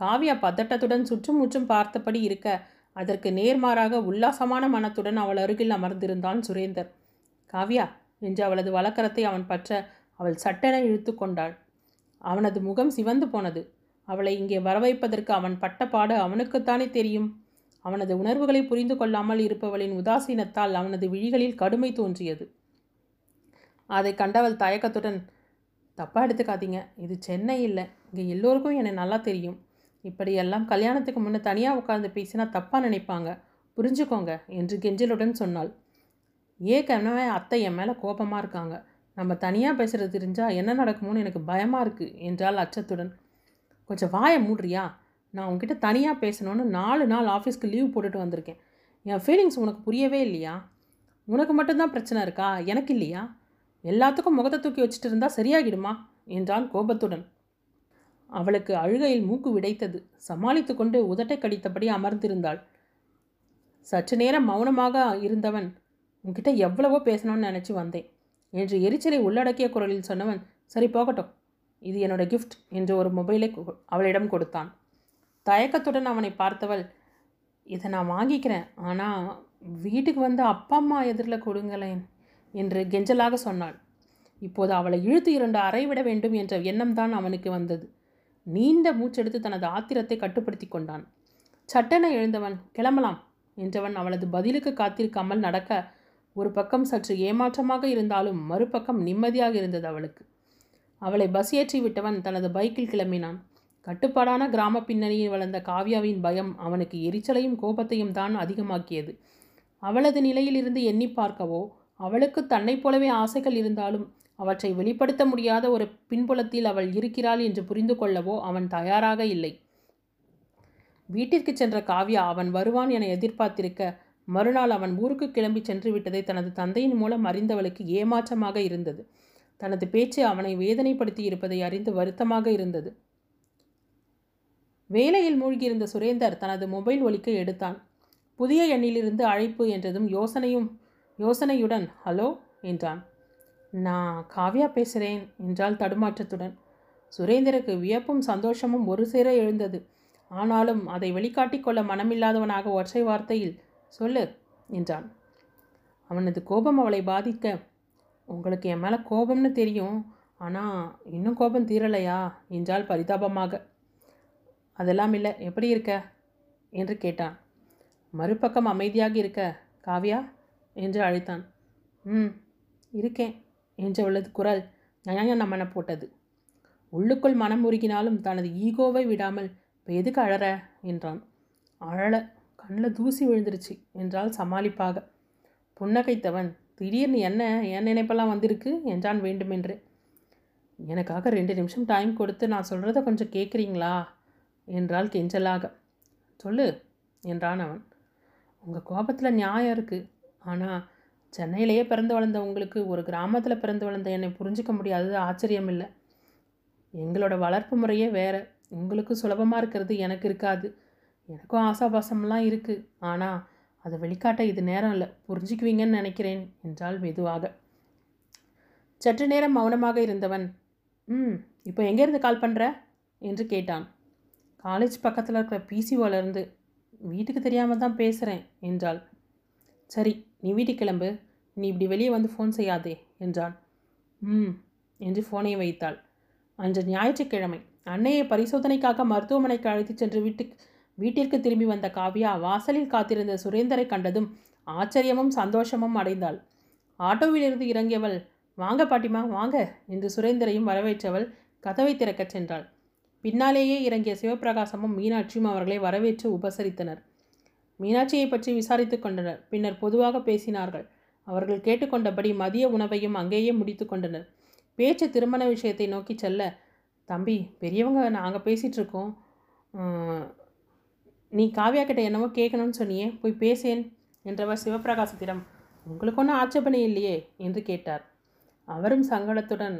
காவியா பதட்டத்துடன் சுற்றும் முற்றும் பார்த்தபடி இருக்க அதற்கு நேர்மாறாக உல்லாசமான மனத்துடன் அவள் அருகில் அமர்ந்திருந்தான் சுரேந்தர். காவ்யா என்று அவளது வழக்கரத்தை அவன் பற்ற அவள் சட்டென இழுத்து கொண்டாள். அவனது முகம் சிவந்து போனது. அவளை இங்கே வரவைப்பதற்கு அவன் பட்ட பாடு அவனுக்குத்தானே தெரியும். அவனது உணர்வுகளை புரிந்து கொள்ளாமல் இருப்பவளின் உதாசீனத்தால் அவனது விழிகளில் கடுமை தோன்றியது. அதை கண்டவள் தயக்கத்துடன் தப்பாக எடுத்துக்காதீங்க. இது சென்னை இல்லை. இங்கே எல்லோருக்கும் என்னை நல்லா தெரியும். இப்படியெல்லாம் கல்யாணத்துக்கு முன்னே தனியாக உட்கார்ந்து பேசினா தப்பாக நினைப்பாங்க. புரிஞ்சுக்கோங்க என்று கெஞ்சலுடன் சொன்னாள். ஏற்கனவே அத்தை என் மேலே கோபமாக இருக்காங்க. நம்ம தனியாக பேசுகிறது தெரிஞ்சால் என்ன நடக்குமோன்னு எனக்கு பயமாக இருக்குது என்றால் அச்சத்துடன். கொஞ்சம் வாயை மூடுறியா? நான் உங்ககிட்ட தனியாக பேசணும்னு நாலு நாள் ஆஃபீஸ்க்கு லீவ் போட்டுட்டு வந்திருக்கேன். என் ஃபீலிங்ஸ் உனக்கு புரியவே இல்லையா? உனக்கு மட்டும்தான் பிரச்சனை இருக்கா? எனக்கு இல்லையா? எல்லாத்துக்கும் முகத்தை தூக்கி வச்சுட்டு இருந்தால் சரியாகிடுமா? என்றான் கோபத்துடன். அவளுக்கு அழுகையில் மூக்கு விடைத்தது. சமாளித்து கொண்டு உதட்டை கடித்தபடி அமர்ந்திருந்தாள். சற்று நேரம் மௌனமாக இருந்தவன் உன்கிட்ட எவ்வளவோ பேசணும்னு நினச்சி வந்தேன். என்று எரிச்சலை உள்ளடக்கிய குரலில் சொன்னவன் சரி போகட்டும். இது என்னோட கிஃப்ட் என்று ஒரு மொபைலை அவளிடம் கொடுத்தான். தயக்கத்துடன் அவனை பார்த்தவள் இதை நான் வாங்கிக்கிறேன். ஆனால் வீட்டுக்கு வந்து அப்பா அம்மா எதிரில் கொடுங்களேன் என்று கெஞ்சலாக சொன்னாள். இப்போது அவளை இழுத்து இரண்டு அறைவிட வேண்டும் என்ற எண்ணம் தான் அவனுக்கு வந்தது. நீண்ட மூச்செடுத்து தனது ஆத்திரத்தை கட்டுப்படுத்தி கொண்டான். சட்டென எழுந்தவன் கிளம்பலாம் என்றவன் அவளது பதிலுக்கு காத்திருக்காமல் நடக்க ஒரு பக்கம் சற்று ஏமாற்றமாக இருந்தாலும் மறுபக்கம் நிம்மதியாக இருந்தது அவளுக்கு. அவளை பஸ் ஏற்றி விட்டவன் தனது பைக்கில் கிளம்பினான். கட்டுப்பாடான கிராம பின்னணியில் வளர்ந்த காவ்யாவின் பயம் அவனுக்கு எரிச்சலையும் கோபத்தையும் தான் அதிகமாக்கியது. அவளது நிலையிலிருந்து எண்ணி பார்க்கவோ அவளுக்கு தன்னைப் போலவே ஆசைகள் இருந்தாலும் அவற்றை வெளிப்படுத்த முடியாத ஒரு பின்புலத்தில் அவள் இருக்கிறாள் என்று புரிந்து கொள்ளவோ அவன் தயாராக இல்லை. வீட்டிற்கு சென்ற காவ்யா அவன் வருவான் என எதிர்பார்த்திருக்க மறுநாள் அவன் ஊருக்கு கிளம்பி சென்று விட்டதை தனது தந்தையின் மூலம் அறிந்தவளுக்கு ஏமாற்றமாக இருந்தது. தனது பேச்சு அவனை வேதனைப்படுத்தி இருப்பதை அறிந்து வருத்தமாக இருந்தது. வேலையில் மூழ்கியிருந்த சுரேந்தர் தனது மொபைல் ஒலிக்க எடுத்தான். புதிய எண்ணிலிருந்து அழைப்பு என்றதும் யோசனையும் யோசனையுடன் ஹலோ என்றான். நான் காவ்யா பேசுகிறேன் என்றால் தடுமாற்றத்துடன். சுரேந்தருக்கு வியப்பும் சந்தோஷமும் ஒரு சேர எழுந்தது. ஆனாலும் அதை வெளிக்காட்டிக் கொள்ள மனமில்லாதவனாக ஒற்றை வார்த்தையில் சொல்லு என்றான். அவனது கோபம் அவளை பாதிக்க. உங்களுக்கு என் மேலே கோபம்னு தெரியும் ஆனால் இன்னும் கோபம் தீரலையா என்றால் பரிதாபமாக. அதெல்லாம் இல்லை எப்படி இருக்க? என்று கேட்டான். மறுபக்கம் அமைதியாக இருக்க காவியா? என்று அழைத்தான். ம் இருக்கேன் என்று உள்ளது குரல் நயன மன போட்டது. உள்ளுக்குள் மனம் உருகினாலும் தனது ஈகோவை விடாமல் இப்போ எதுக்கு அழற? என்றான். அழல கண்ணில் தூசி விழுந்துருச்சு என்றால் சமாளிப்பாக. புன்னகைத்தவன் திடீர்னு என்ன என் நினைப்பெல்லாம் வந்திருக்கு என்றான் வேண்டுமென்று. எனக்காக ரெண்டு நிமிஷம் டைம் கொடுத்து நான் சொல்கிறத கொஞ்சம் கேட்குறீங்களா என்றால் கெஞ்சலாக. சொல்லு என்றான் அவன். உங்கள் கோபத்தில் நியாயம் இருக்குது ஆனால் சென்னையிலேயே பிறந்து வளர்ந்த உங்களுக்கு ஒரு கிராமத்தில் பிறந்து வளர்ந்த என்னை புரிஞ்சிக்க முடியாதது ஆச்சரியம் இல்லை எங்களோட வளர்ப்பு முறையே வேறு. உங்களுக்கு சுலபமாக இருக்கிறது எனக்கு இருக்காது. எனக்கும் ஆசாபாசம்லாம் இருக்குது ஆனால் அதை வெளிக்காட்ட இது நேரம் இல்லை. புரிஞ்சுக்குவீங்கன்னு நினைக்கிறேன் என்றால் மெதுவாக. சற்று நேரம் மௌனமாக இருந்தவன் ம் இப்போ எங்கேருந்து கால் பண்ணுற என்று கேட்டான். காலேஜ் பக்கத்தில் இருக்கிற பிசிஓலேருந்து வீட்டுக்கு தெரியாமல் தான் பேசுகிறேன் என்றாள். சரி நீ வீட்டுக்கு கிளம்பு. நீ இப்படி வெளியே வந்து ஃபோன் செய்யாதே என்றான். ம் என்று ஃபோனை வைத்தாள். அன்று ஞாயிற்றுக்கிழமை அன்னையை பரிசோதனைக்காக மருத்துவமனைக்கு அழைத்து சென்று வீட்டுக்கு வீட்டிற்கு திரும்பி வந்த காவ்யா வாசலில் காத்திருந்த சுரேந்தரை கண்டதும் ஆச்சரியமும் சந்தோஷமும் அடைந்தாள். ஆட்டோவிலிருந்து இறங்கியவள் வாங்க பாட்டிமா வாங்க என்று சுரேந்தரையும் வரவேற்றவள் கதவை திறக்கச் சென்றாள். பின்னாலேயே இறங்கிய சிவப்பிரகாசமும் மீனாட்சியும் அவர்களை வரவேற்று உபசரித்தனர். மீனாட்சியை பற்றி விசாரித்து கொண்டனர். பின்னர் பொதுவாக பேசினார்கள். அவர்கள் கேட்டுக்கொண்டபடி மதிய உணவையும் அங்கேயே முடித்து கொண்டனர். பேச்சு திருமண விஷயத்தை நோக்கி செல்ல தம்பி பெரியவங்க நாங்கள் பேசிகிட்ருக்கோம் நீ காவியா கிட்ட என்னவோ கேட்கணும்னு சொன்னியே போய் பேசேன் என்றவர் சிவபிரகாசத்திடம் உங்களுக்கு ஒன்றும் ஆட்சேபனை இல்லையே? என்று கேட்டார். அவரும் சங்கடத்துடன்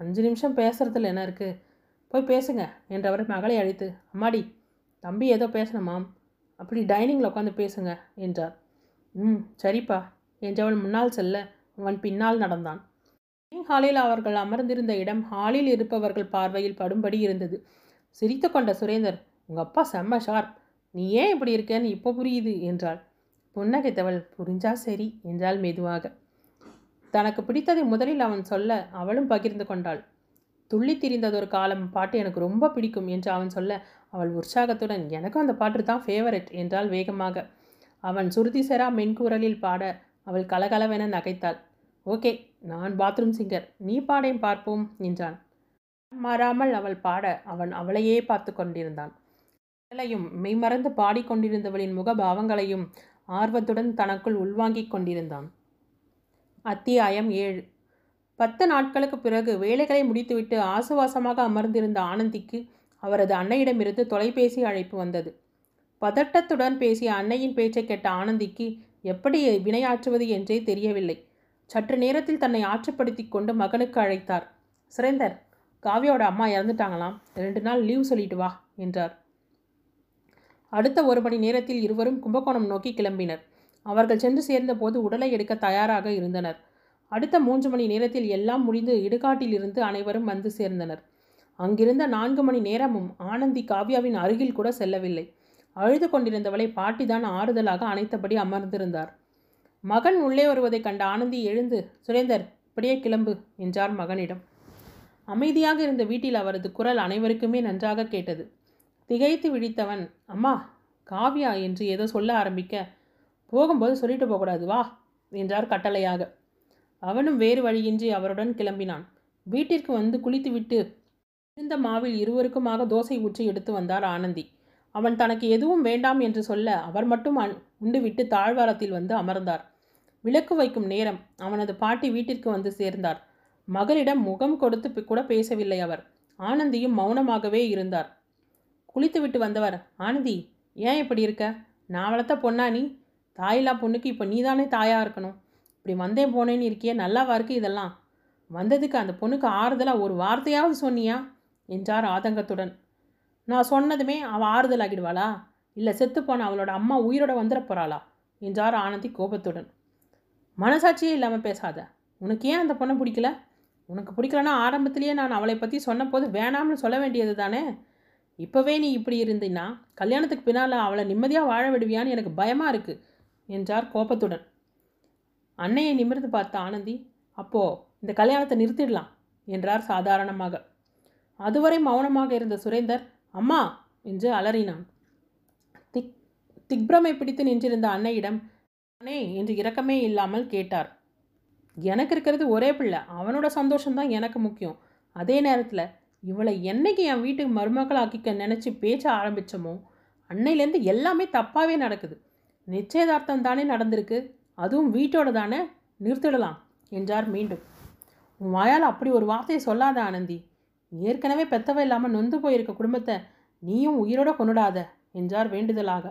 அஞ்சு நிமிஷம் பேசுறதுல என்ன இருக்குது போய் பேசுங்க என்றவர் மகளை அழைத்து அம்மாடி தம்பி ஏதோ பேசணுமாம்? அப்படி டைனிங்கில் உட்காந்து பேசுங்க என்றார். ம் சரிப்பா என்றவள் முன்னால் செல்ல அவன் பின்னால் நடந்தான். டைனிங் ஹாலில் அவர்கள் அமர்ந்திருந்த இடம் ஹாலில் இருப்பவர்கள் பார்வையில் படும்படி இருந்தது. சிரித்து கொண்ட சுரேந்தர் உங்கள் அப்பா செம்ம ஷார்ப். நீ ஏன் இப்படி இருக்கேன்னு இப்போ புரியுது என்றாள். புன்னகைத்தவள் புரிஞ்சா சரி என்றாள் மெதுவாக. தனக்கு பிடித்ததை முதலில் அவன் சொல்ல அவளும் பகிர்ந்து கொண்டாள். துள்ளி திரிந்ததொரு காலம் பாட்டு எனக்கு ரொம்ப பிடிக்கும் என்று அவன் சொல்ல அவள் உற்சாகத்துடன் எனக்கும் அந்த பாட்டு தான் ஃபேவரட் என்றால் வேகமாக. அவன் சுருதி செரா மென்குரலில் பாட அவள் கலகலவென நகைத்தாள். ஓகே நான் பாத்ரூம் சிங்கர் நீ பாடையும் பார்ப்போம் என்றான். மாறாமல் அவள் பாட அவன் அவளையே பார்த்து கொண்டிருந்தான். குரலையும் மெய்மறந்து பாடிக்கொண்டிருந்தவளின் முகபாவங்களையும் ஆர்வத்துடன் தனக்குள் உள்வாங்கிக் கொண்டிருந்தான். அத்தியாயம் ஏழு. பத்து நாட்களுக்கு பிறகு வேலைகளை முடித்துவிட்டு ஆசுவாசமாக அமர்ந்திருந்த ஆனந்திக்கு அவரது அன்னையிடமிருந்து தொலைபேசி அழைப்பு வந்தது. பதட்டத்துடன் பேசிய அன்னையின் பேச்சை கேட்ட ஆனந்திக்கு எப்படி வினையாற்றுவது என்றே தெரியவில்லை. சற்று நேரத்தில் தன்னை ஆற்றுப்படுத்தி கொண்டு மகனுக்கு அழைத்தார். சுரேந்தர் காவியோட அம்மா இறந்துட்டாங்களாம். ரெண்டு நாள் லீவ் சொல்லிட்டு வா என்றார். அடுத்த ஒரு மணி நேரத்தில் இருவரும் கும்பகோணம் நோக்கி கிளம்பினர். அவர்கள் சென்று சேர்ந்தபோது உடலை எடுக்க தயாராக இருந்தனர். அடுத்த மூன்று மணி நேரத்தில் எல்லாம் முடிந்து இடுகாட்டிலிருந்து அனைவரும் வந்து சேர்ந்தனர். அங்கிருந்த நான்கு மணி நேரமும் ஆனந்தி காவ்யாவின் அருகில் கூட செல்லவில்லை. அழுது கொண்டிருந்தவளை பாட்டிதான் ஆறுதலாக அனைத்தபடி அமர்ந்திருந்தார். மகன் உள்ளே வருவதைக் கண்ட ஆனந்தி எழுந்து சுரேந்தர் இப்படியே கிளம்பு என்றார் மகனிடம். அமைதியாக இருந்த வீட்டில் அவரது குரல் அனைவருக்குமே நன்றாக கேட்டது. திகைத்து விழித்தவன் அம்மா காவ்யா என்று ஏதோ சொல்ல ஆரம்பிக்க போகும்போது சொல்லிட்டு போகக்கூடாது வா என்றார் கட்டளையாக. அவனும் வேறு வழியின்றி அவருடன் கிளம்பினான். வீட்டிற்கு வந்து குளித்துவிட்டு இருந்த மாவில் இருவருக்குமாக தோசை ஊற்றி எடுத்து வந்தார் ஆனந்தி. அவன் தனக்கு எதுவும் வேண்டாம் என்று சொல்ல அவர் மட்டும் உண்டுவிட்டு தாழ்வாரத்தில் வந்து அமர்ந்தார். விளக்கு வைக்கும் நேரம் அவனது பாட்டி வீட்டிற்கு வந்து சேர்ந்தார். மகளிடம் முகம் கொடுத்து கூட பேசவில்லை அவர். ஆனந்தியும் மௌனமாகவே இருந்தார். குளித்துவிட்டு வந்தவர் ஆனந்தி ஏன் இப்படி இருக்க? நான் வளர்த்த பொண்ணா நீ? தாயில்லா பொண்ணுக்கு இப்போ நீதானே தாயாக இருக்கணும். இப்படி வந்தேன் போனேன்னு இருக்கியே நல்லாவா இருக்கு இதெல்லாம்? வந்ததுக்கு அந்த பொண்ணுக்கு ஆறுதலாக ஒரு வார்த்தையாவது சொன்னியா? என்றார் ஆதங்கத்துடன். நான் சொன்னதுமே அவள் ஆறுதல் ஆகிடுவாளா இல்லை செத்துப்போன அவளோட அம்மா உயிரோட வந்துட போகிறாளா என்றார் ஆனந்தி கோபத்துடன். மனசாட்சியே இல்லாமல் பேசாத. உனக்கு ஏன் அந்த பொண்ணை பிடிக்கல? உனக்கு பிடிக்கலன்னா ஆரம்பத்திலேயே நான் அவளை பற்றி சொன்னபோது வேணாம்னு சொல்ல வேண்டியது தானே? இப்போவே நீ இப்படி இருந்தீன்னா கல்யாணத்துக்கு பின்னால் அவளை நிம்மதியாக வாழ விடுவியான்னு எனக்கு பயமாக இருக்குது என்றார் கோபத்துடன். அன்னையை நிமிர்ந்து பார்த்த ஆனந்தி அப்போது இந்த கல்யாணத்தை நிறுத்திடலாம் என்றார் சாதாரணமாக. அதுவரை மௌனமாக இருந்த சுரேந்தர் அம்மா என்று அலறினான். திக் திக்பிரமை பிடித்து நின்றிருந்த அன்னையிடம் அண்ணே என்று இரக்கமே இல்லாமல் கேட்டார். எனக்கு இருக்கிறது ஒரே பிள்ளை அவனோட சந்தோஷம்தான் எனக்கு முக்கியம். அதே நேரத்தில் இவளை என்னைக்கு என் வீட்டுக்கு மருமகளாக்கிக்க நினச்சி பேச்ச ஆரம்பித்தோமோ அன்னையிலேருந்து எல்லாமே தப்பாகவே நடக்குது. நிச்சயதார்த்தம் தானே நடந்திருக்கு. அதுவும் வீட்டோட தானே? நிறுத்திடலாம் என்றார் மீண்டும். உன் வாயால் அப்படி ஒரு வார்த்தையை சொல்லாத ஆனந்தி. ஏற்கனவே பெத்தவ இல்லாமல் நொந்து போயிருக்க குடும்பத்தை நீயும் உயிரோட கொண்டுடாத என்றார் வேண்டுதலாக.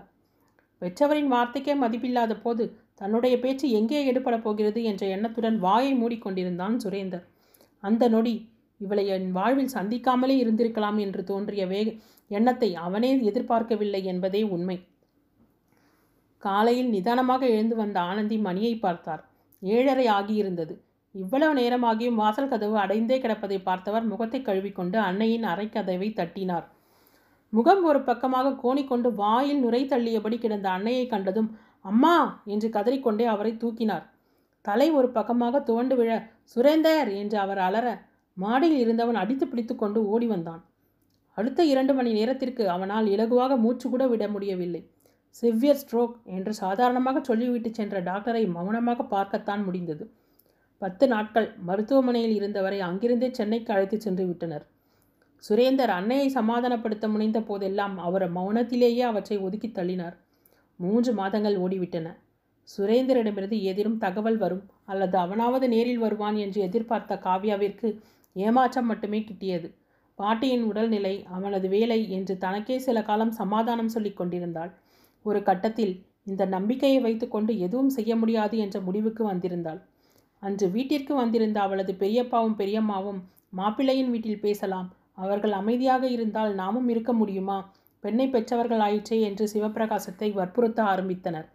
பெற்றவரின் வார்த்தைக்கே மதிப்பில்லாத போது தன்னுடைய பேச்சு எங்கே எடுபட போகிறது என்ற எண்ணத்துடன் வாயை மூடிக்கொண்டிருந்தான் சுரேந்தர். அந்த நொடி இவளை என் வாழ்வில் சந்திக்காமலே இருந்திருக்கலாம் என்று தோன்றிய வேக எண்ணத்தை அவனே எதிர்பார்க்கவில்லை என்பதே உண்மை. காலையில் நிதானமாக எழுந்து வந்த ஆனந்தி மணியை பார்த்தார். ஏழரை ஆகியிருந்தது. இவ்வளவு நேரமாகியும் வாசல் கதவு அடைந்தே கிடப்பதை பார்த்தவர் முகத்தை கழுவிக்கொண்டு அன்னையின் அரைக்கதவை தட்டினார். முகம் ஒரு பக்கமாக கோணிக்கொண்டு வாயில் நுரை தள்ளியபடி கிடந்த அன்னையை கண்டதும் அம்மா! என்று கதறிக்கொண்டே அவரை தூக்கினார். தலை ஒரு பக்கமாக துவண்டு விழ சுரேந்தர்! என்று அவர் அலற மாடியில் இருந்தவன் அடித்து பிடித்து கொண்டு ஓடி வந்தான். அடுத்த இரண்டு மணி நேரத்திற்கு அவனால் இலகுவாக மூச்சு கூட விட முடியவில்லை. சிவியர் ஸ்ட்ரோக் என்று சாதாரணமாக சொல்லிவிட்டு சென்ற டாக்டரை மௌனமாக பார்க்கத்தான் முடிந்தது. பத்து நாட்கள் மருத்துவமனையில் இருந்தவரை அங்கிருந்தே சென்னைக்கு அழைத்து சென்று விட்டனர். சுரேந்தர் அன்னையை சமாதானப்படுத்த முனைந்த போதெல்லாம் அவர் மௌனத்திலேயே அவற்றை ஒதுக்கி தள்ளினார். மூன்று மாதங்கள் ஓடிவிட்டன. சுரேந்தரிடமிருந்து ஏதேனும் தகவல் வரும் அல்லது அவனாவது நேரில் வருவான் என்று எதிர்பார்த்த காவ்யாவிற்கு ஏமாற்றம் மட்டுமே கிட்டியது. பாட்டியின் உடல்நிலை அவனது வேலை என்று தனக்கே சில காலம் சமாதானம் சொல்லிக் கொண்டிருந்தாள். ஒரு கட்டத்தில் இந்த நம்பிக்கையை வைத்துக்கொண்டு எதுவும் செய்ய முடியாது என்ற முடிவுக்கு வந்திருந்தாள். அன்று வீட்டிற்கு வந்திருந்த அவளது பெரியப்பாவும் பெரியம்மாவும் மாப்பிள்ளையின் வீட்டில் பேசலாம். அவர்கள் அமைதியாக இருந்தால் நாமும் இருக்க முடியுமா? பெண்ணை பெற்றவர்கள் ஆயிற்றே என்று சிவப்பிரகாசத்தை வற்புறுத்த ஆரம்பித்தனர்.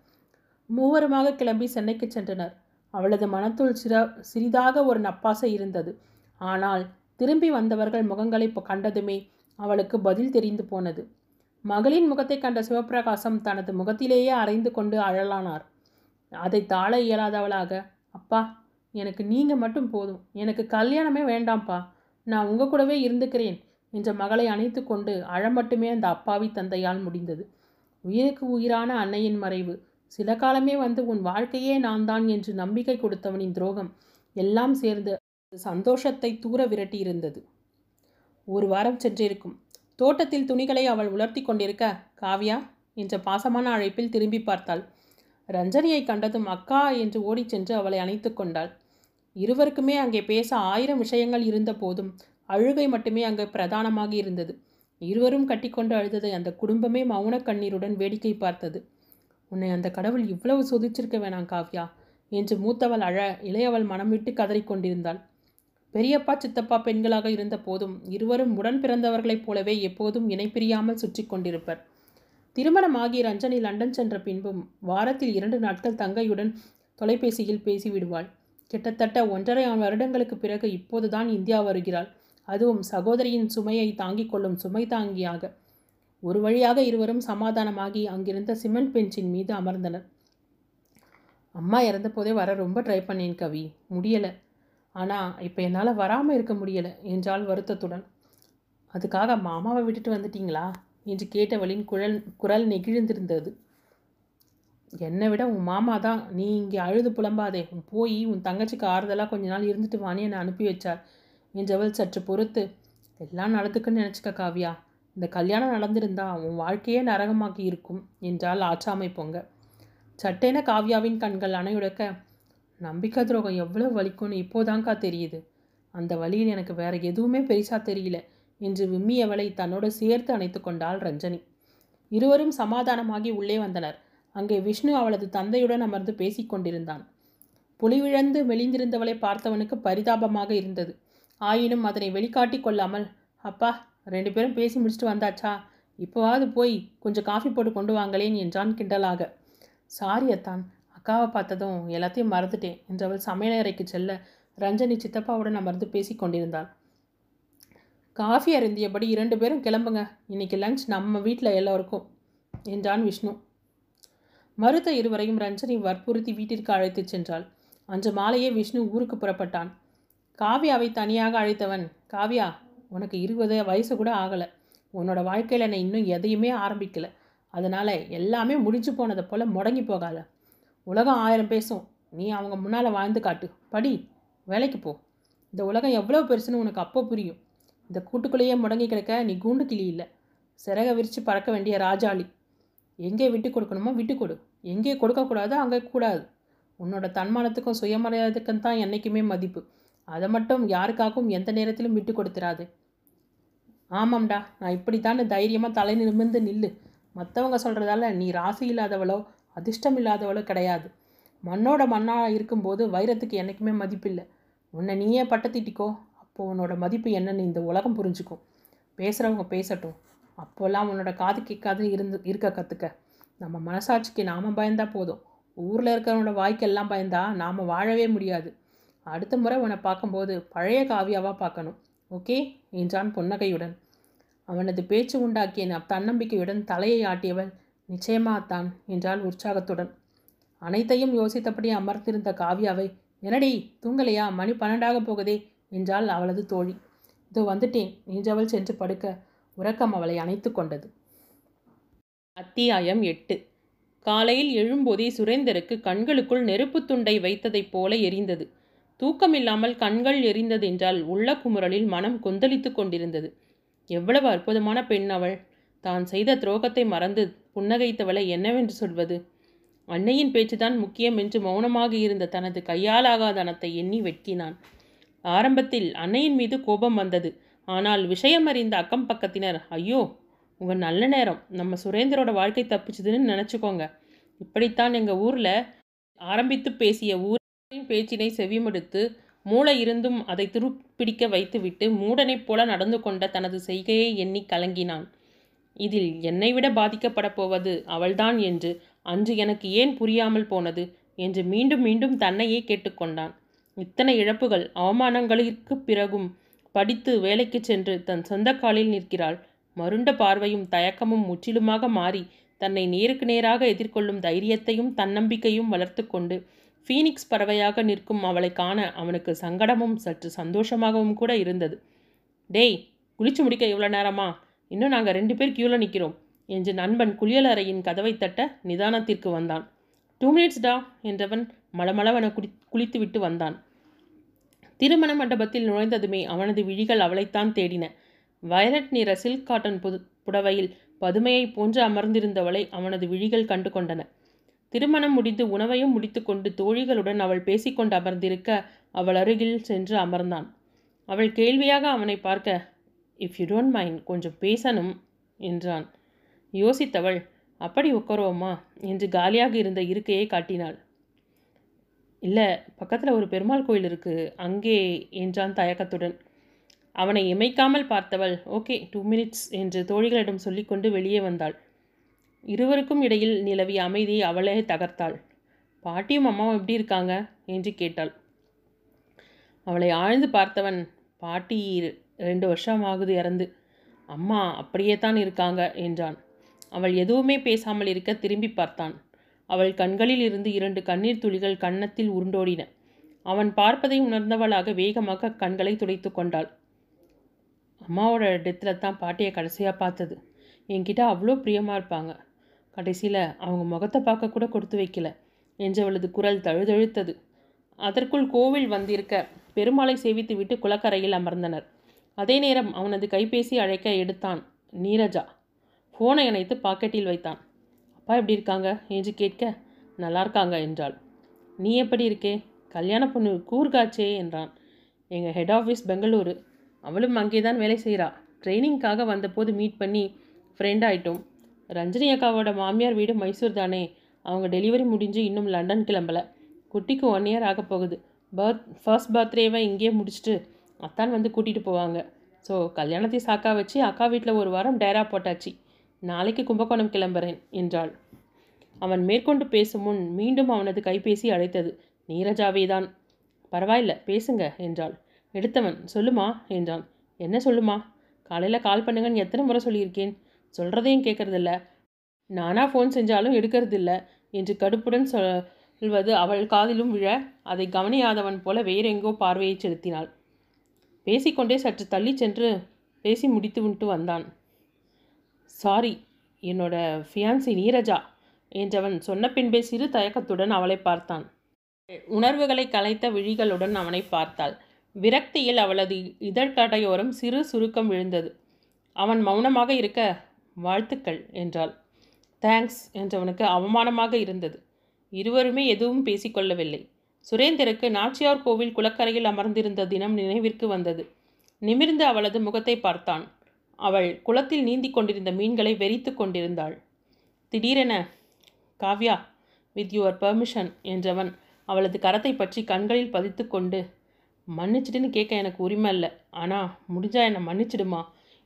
மூவருமாக கிளம்பி சென்னைக்கு சென்றனர். அவளது மனத்துள் சிற சிறிதாக ஒரு நப்பாசை இருந்தது. ஆனால் திரும்பி வந்தவர்கள் முகங்களை கண்டதுமே அவளுக்கு பதில் தெரிந்து போனது. மகளின் முகத்தை கண்ட சிவப்பிரகாசம் தனது முகத்திலேயே அரைந்து கொண்டு அழலானார். அதை தாழ இயலாதவளாக. அப்பா எனக்கு நீங்கள் மட்டும் போதும். எனக்கு கல்யாணமே வேண்டாம்ப்பா. நான் உங்கள் கூடவே இருந்துக்கிறேன் என்ற மகளை அணைத்து கொண்டு அழ மட்டுமே அந்த அப்பாவி தந்தையால் முடிந்தது. உயிருக்கு உயிரான அன்னையின் மறைவு. சில காலமே வந்து உன் வாழ்க்கையே நான் தான் என்று நம்பிக்கை கொடுத்தவனின் துரோகம் எல்லாம் சேர்ந்து சந்தோஷத்தை தூர விரட்டியிருந்தது. ஒரு வாரம் சென்றிருக்கும். தோட்டத்தில் துணிகளை அவள் உலர்த்தி கொண்டிருக்க காவ்யா என்ற பாசமான அழைப்பில் திரும்பி பார்த்தாள். ரஞ்சனியை கண்டதும் அக்கா என்று ஓடிச் சென்று அவளை அணைத்து கொண்டாள். இருவருக்குமே அங்கே பேச ஆயிரம் விஷயங்கள் இருந்த போதும் அழுகை மட்டுமே அங்கே பிரதானமாக இருந்தது. இருவரும் கட்டிக்கொண்டு அழுததை அந்த குடும்பமே மௌன கண்ணீருடன் வேடிக்கை பார்த்தது. உன்னை அந்த கடவுள் இவ்வளவு சொதிச்சிருக்க வேணாம் காவ்யா என்று மூத்தவள் அழ இளையவள் மனம் விட்டு கதறிக்கொண்டிருந்தாள் பெரியப்பா சித்தப்பா பெண்களாக இருந்த போதும் இருவரும் உடன் பிறந்தவர்களைப் போலவே எப்போதும் இணைப்பிரியாமல் சுற்றி கொண்டிருப்பர். திருமணமாகி ரஞ்சனி லண்டன் சென்ற பின்பும் வாரத்தில் இரண்டு நாட்கள் தங்கையுடன் தொலைபேசியில் பேசிவிடுவாள். கிட்டத்தட்ட ஒன்றரை வருடங்களுக்கு பிறகு இப்போதுதான் இந்தியா வருகிறாள். அதுவும் சகோதரியின் சுமையை தாங்கிக் கொள்ளும் சுமை தாங்கியாக. ஒரு வழியாக இருவரும் சமாதானமாகி அங்கிருந்த சிமெண்ட் பெஞ்சின் மீது அமர்ந்தனர். அம்மா இறந்த போதே வர ரொம்ப ட்ரை பண்ணேன் கவி. முடியலை. ஆனால் இப்போ என்னால் வராமல் இருக்க முடியலை என்றால் வருத்தத்துடன். அதுக்காக மாமாவை விட்டுட்டு வந்துட்டீங்களா? என்று கேட்டவளின் குழல் குரல் நெகிழ்ந்திருந்தது. என்னை விட உன் மாமா தான். நீ இங்கே அழுது புலம்பாதே. உன் போய் உன் தங்கச்சிக்கு ஆறுதலாக கொஞ்ச நாள் இருந்துட்டு வானே என்னை அனுப்பி வச்சார் என்றவள் சற்று பொறுத்து. எல்லாம் நடந்துக்குன்னு நினச்சிக்க காவியா. இந்த கல்யாணம் நடந்திருந்தா உன் வாழ்க்கையே நரகமாக்கி இருக்கும் என்றால் ஆச்சாமை பொங்க. சட்டென காவ்யாவின் கண்கள் அணையுடக்க நம்பிக்கை துரோகம் எவ்வளோ வலிக்கும்னு இப்போதான்க்கா தெரியுது. அந்த வழியில் எனக்கு வேற எதுவுமே பெரிசா தெரியல என்று விம்மியவளை தன்னோடு சேர்த்து அணைத்து கொண்டாள் ரஞ்சனி. இருவரும் சமாதானமாகி உள்ளே வந்தனர். அங்கே விஷ்ணு அவளது தந்தையுடன் அமர்ந்து பேசிக்கொண்டிருந்தான் புலிவிழந்து மெலிந்திருந்தவளை பார்த்தவனுக்கு பரிதாபமாக இருந்தது. ஆயினும் அதனை வெளிக்காட்டி கொள்ளாமல் அப்பா ரெண்டு பேரும் பேசி முடிச்சுட்டு வந்தாச்சா? இப்போவாவது போய் கொஞ்சம் காஃபி போட்டு கொண்டு வாங்களேன் என்றான் கிண்டலாக. சாரியத்தான் அக்காவை பார்த்ததும் எல்லாத்தையும் மறந்துட்டேன் என்றவள் சமையலறைக்கு செல்ல ரஞ்சனி சித்தப்பாவுடன் அமர்ந்து பேசி கொண்டிருந்தாள். காஃபி அருந்தியபடி இரண்டு பேரும் கிளம்புங்க. இன்னைக்கு லஞ்ச் நம்ம வீட்டில் எல்லோருக்கும் என்றான் விஷ்ணு. மறுத்த இருவரையும் ரஞ்சனி வற்புறுத்தி வீட்டிற்கு அழைத்துச் சென்றாள். அன்று மாலையே விஷ்ணு ஊருக்கு புறப்பட்டான். காவியாவை தனியாக அழைத்தவன். காவியா உனக்கு இருபது வயசு கூட ஆகலை. உன்னோட வாழ்க்கையில் நான் இன்னும் எதையுமே ஆரம்பிக்கலை. அதனால் எல்லாமே முடிஞ்சு போனதை போல் முடங்கி போகாத. உலகம் ஆயிரம் பேசும். நீ அவங்க முன்னால் வாழ்ந்து காட்டு. படி வேலைக்கு போ. இந்த உலகம் எவ்வளோ பெருசுன்னு உனக்கு அப்போ புரியும். இந்த கூட்டுக்குள்ளேயே முடங்கி கிடக்க நீ கூண்டு கிளி இல்லை. சிறக விரித்து பறக்க வேண்டிய ராஜாளி. எங்கே விட்டு கொடுக்கணுமோ விட்டு கொடு. எங்கே கொடுக்கக்கூடாதோ அங்கே கூடாது. உன்னோட தன்மானத்துக்கும் சுயமரியாதைக்கும் தான் என்றைக்குமே மதிப்பு. அதை மட்டும் யாருக்காகவும் எந்த நேரத்திலும் விட்டு கொடுத்துறாது. ஆமாம்டா நான் இப்படித்தான் தைரியமாக தலை நிமிர்ந்து நில்லு. மற்றவங்க சொல்கிறதால நீ ராசி இல்லாதவளோ அதிர்ஷ்டம் இல்லாதவளும் கிடையாது. மண்ணோட மண்ணாக இருக்கும்போது வைரத்துக்கு என்றைக்குமே மதிப்பில்லை. உன்னை நீயே பட்டத்திட்டிக்கோ அப்போது உன்னோட மதிப்பு என்னன்னு இந்த உலகம் புரிஞ்சுக்கும். பேசுகிறவங்க பேசட்டும். அப்போல்லாம் உன்னோட காது கேட்காது இருந்து இருக்க கற்றுக்க நம்ம மனசாட்சிக்கு நாம் பயந்தா போதும். ஊரில் இருக்கிறவனோட வாய்க்கெல்லாம் பயந்தா நாம் வாழவே முடியாது. அடுத்த முறை உன்னை பார்க்கும்போது பழைய காவியாவாக பார்க்கணும். ஓகே? என்றான் புன்னகையுடன். அவனது பேச்சு உண்டாக்கிய தன்னம்பிக்கையுடன் தலையை ஆட்டியவள் நிச்சயமாத்தான் என்றாள் உற்சாகத்துடன். அனைத்தையும் யோசித்தபடி அமர்ந்திருந்த காவியாவை என்னடி தூங்கலையா? மணி பன்னெண்டாக போகுதே என்றாள் அவளது தோழி. இதோ வந்துட்டேன் நீஞ்சவள் சென்று படுக்க உறக்கம் அவளை அணைத்து கொண்டது. அத்தியாயம் எட்டு. காலையில் எழும்போதே சுரேந்தருக்கு கண்களுக்குள் நெருப்புத் துண்டை வைத்ததைப் போல எரிந்தது. தூக்கமில்லாமல் கண்கள் எரிந்ததென்றால் உள்ள குமுறலில் மனம் கொந்தளித்து கொண்டிருந்தது. எவ்வளவு அற்புதமான பெண் அவள். தான் செய்த துரோகத்தை மறந்து புன்னகைத்தவளை என்னவென்று சொல்வது? அன்னையின் பேச்சுதான் முக்கியம் என்று மௌனமாக இருந்த தனது கையாலாகாதனத்தை எண்ணி வெட்கினான். ஆரம்பத்தில் அன்னையின் மீது கோபம் வந்தது. ஆனால் விஷயம் அறிந்த அக்கம் பக்கத்தினர் ஐயோ உங்கள் நல்ல நேரம். நம்ம சுரேந்தரோட வாழ்க்கை தப்பிச்சுதுன்னு நினச்சிக்கோங்க. இப்படித்தான் எங்கள் ஊரில் ஆரம்பித்து பேசிய ஊரின் பேச்சினை செவிமடுத்து மூளை இருந்தும் அதை துருப்பிடிக்க வைத்துவிட்டு மூடனைப் போல நடந்து கொண்ட தனது செய்கையை எண்ணி கலங்கினான். இதில் என்னை விட பாதிக்கப்படப் போவது அவள்தான் என்று அன்று எனக்கு ஏன் புரியாமல் போனது என்று மீண்டும் மீண்டும் தன்னையே கேட்டுக்கொண்டான். இத்தனை இழப்புகள் அவமானங்களுக்கு பிறகும் படித்து வேலைக்கு சென்று தன் சொந்த காலில் நிற்கிறாள். மருண்ட பார்வையும் தயக்கமும் முற்றிலுமாக மாறி தன்னை நேருக்கு நேராக எதிர்கொள்ளும் தைரியத்தையும் தன்னம்பிக்கையும் வளர்த்து கொண்டு ஃபீனிக்ஸ் பறவையாக நிற்கும் அவளை காண அவனுக்கு சங்கடமும் சற்று சந்தோஷமாகவும் கூட இருந்தது. டேய் குளிச்சு முடிக்க இவ்வளோ நேரமா? இன்னும் நாங்கள் ரெண்டு பேர் கியூவில் நிற்கிறோம் என்று நண்பன் குளியலறையின் கதவை தட்ட நிதானத்திற்கு வந்தான். டூ மினிட்ஸ் டா என்றவன் மளமளவென குடி குளித்துவிட்டு வந்தான். திருமண மண்டபத்தில் நுழைந்ததுமே அவனது விழிகள் அவளைத்தான் தேடின. வயலட் நிற சில்க் காட்டன் புது புடவையில் பதுமையைப் போன்று அமர்ந்திருந்தவளை அவனது விழிகள் கண்டு கொண்டன. திருமணம் முடிந்து உணவையும் முடித்துக்கொண்டு தோழிகளுடன் அவள் பேசிக்கொண்டு அமர்ந்திருக்க அவள் அருகில் சென்று அமர்ந்தான். அவள் கேள்வியாக அவனை பார்க்க இஃப் யூ டோன்ட் மைண்ட் கொஞ்சம் பேசணும் என்றான். யோசித்தவள் அப்படி உட்காரோமா என்று காலியாக இருந்த இருக்கையை காட்டினாள். இல்லை பக்கத்தில் ஒரு பெருமாள் கோயில் இருக்குது அங்கே என்றான் தயக்கத்துடன். அவனை இமைக்காமல் பார்த்தவள் ஓகே டூ மினிட்ஸ் என்று தோழிகளிடம் சொல்லிக்கொண்டு வெளியே வந்தாள். இருவருக்கும் இடையில் நிலவிய அமைதியை அவளே தகர்த்தாள். பாட்டியும் அம்மாவும் எப்படி இருக்காங்க? என்று கேட்டாள். அவளை ஆழ்ந்து பார்த்தவன் பாட்டி ரெண்டு வருஷம் ஆகுது இறந்து. அம்மா அப்படியே தான் இருக்காங்க என்றான். அவள் எதுவுமே பேசாமல் இருக்க திரும்பி பார்த்தான். அவள் கண்களில் இருந்து இரண்டு கண்ணீர் துளிகள் கன்னத்தில் உருண்டோடின. அவன் பார்ப்பதை உணர்ந்தவளாக வேகமாக கண்களை துடைத்து கொண்டாள். அம்மாவோட டெத்தில் தான் பாட்டியை கடைசியாக பார்த்தது. என்கிட்ட அவ்வளோ பிரியமாக இருப்பாங்க. கடைசியில் அவங்க முகத்தை பார்க்க கூட கொடுத்து வைக்கல. என்றவளது குரல் தழுதழுத்தது. அதற்குள் கோவில் வந்திருக்க பெருமாளை சேவித்து விட்டு குளக்கரையில் அமர்ந்தனர். அதே நேரம் அவனது கைபேசி அழைக்க எடுத்தான் நீரஜா. ஃபோனை இணைத்து பாக்கெட்டில் வைத்தான். அப்பா எப்படி இருக்காங்க? என்று கேட்க நல்லா இருக்காங்க என்றாள். நீ எப்படி இருக்கே? கல்யாண பொண்ணு கூர்காச்சே என்றான். எங்கள் ஹெட் ஆஃபீஸ் பெங்களூரு. அவளும் அங்கே தான் வேலை செய்கிறா ட்ரைனிங்காக வந்தபோது மீட் பண்ணி ஃப்ரெண்ட் ஆகிட்டோம் ரஞ்சனி அக்காவோட மாமியார் வீடு மைசூர் தானே. அவங்க டெலிவரி முடிஞ்சு இன்னும் லண்டன் கிளம்பல. குட்டிக்கு ஒன் இயர் ஆக போகுது. பர்த் ஃபர்ஸ்ட் பர்த்டேவை இங்கேயே முடிச்சுட்டு அத்தான் வந்து கூட்டிகிட்டு போவாங்க. ஸோ கல்யாணத்தை சாக்கா வச்சு அக்கா வீட்டில் ஒரு வாரம் டேரா போட்டாச்சு. நாளைக்கு கும்பகோணம் கிளம்புறேன் என்றாள். அவன் மேற்கொண்டு பேசும் முன் மீண்டும் அவனது கைபேசி அழைத்தது. நீரஜாவே தான் பரவாயில்ல பேசுங்க என்றாள். எடுத்தவன் சொல்லுமா என்றான். என்ன சொல்லுமா? காலையில் கால் பண்ணுங்கன்னு எத்தனை முறை சொல்லியிருக்கேன்? சொல்கிறதையும் கேட்கறதில்ல நானாக ஃபோன் செஞ்சாலும் எடுக்கிறதில்ல என்று கடுப்புடன் சொல்வது அவள் காதிலும் விழ அதை கவனியாதவன் போல வேறெங்கோ பார்வையை செலுத்தினாள். பேசிக்கொண்டே சற்று தள்ளி சென்று பேசி முடித்துவிட்டு வந்தான். சாரி என்னோட ஃபியான்சி நீரஜா என்றவன் சொன்ன பின்பே சிறு தயக்கத்துடன் அவளை பார்த்தான். உணர்வுகளை கலைத்த விழிகளுடன் அவனை பார்த்தாள். விரக்தியில் அவளது இதழ்கடையோரம் சிறு சுருக்கம் விழுந்தது. அவன் மௌனமாக இருக்க வாழ்த்துக்கள் என்றாள். தேங்க்ஸ் என்றவனுக்கு அவமானமாக இருந்தது. இருவருமே எதுவும் பேசிக்கொள்ளவில்லை. சுரேந்தருக்கு நாச்சியார் கோவில் குளக்கரையில் அமர்ந்திருந்த தினம் நினைவிற்கு வந்தது. நிமிர்ந்து அவளது முகத்தை பார்த்தான். அவள் குளத்தில் நீந்திக் கொண்டிருந்த மீன்களை வெறித்து கொண்டிருந்தாள். திடீரென காவ்யா வித் யுவர் பெர்மிஷன் என்றவன் அவளது கரத்தை பற்றி கண்களில் பதித்து கொண்டு மன்னிச்சிடுன்னு கேட்க எனக்கு உரிமை இல்லை. ஆனால் முடிஞ்சா என்னை மன்னிச்சிடுமா?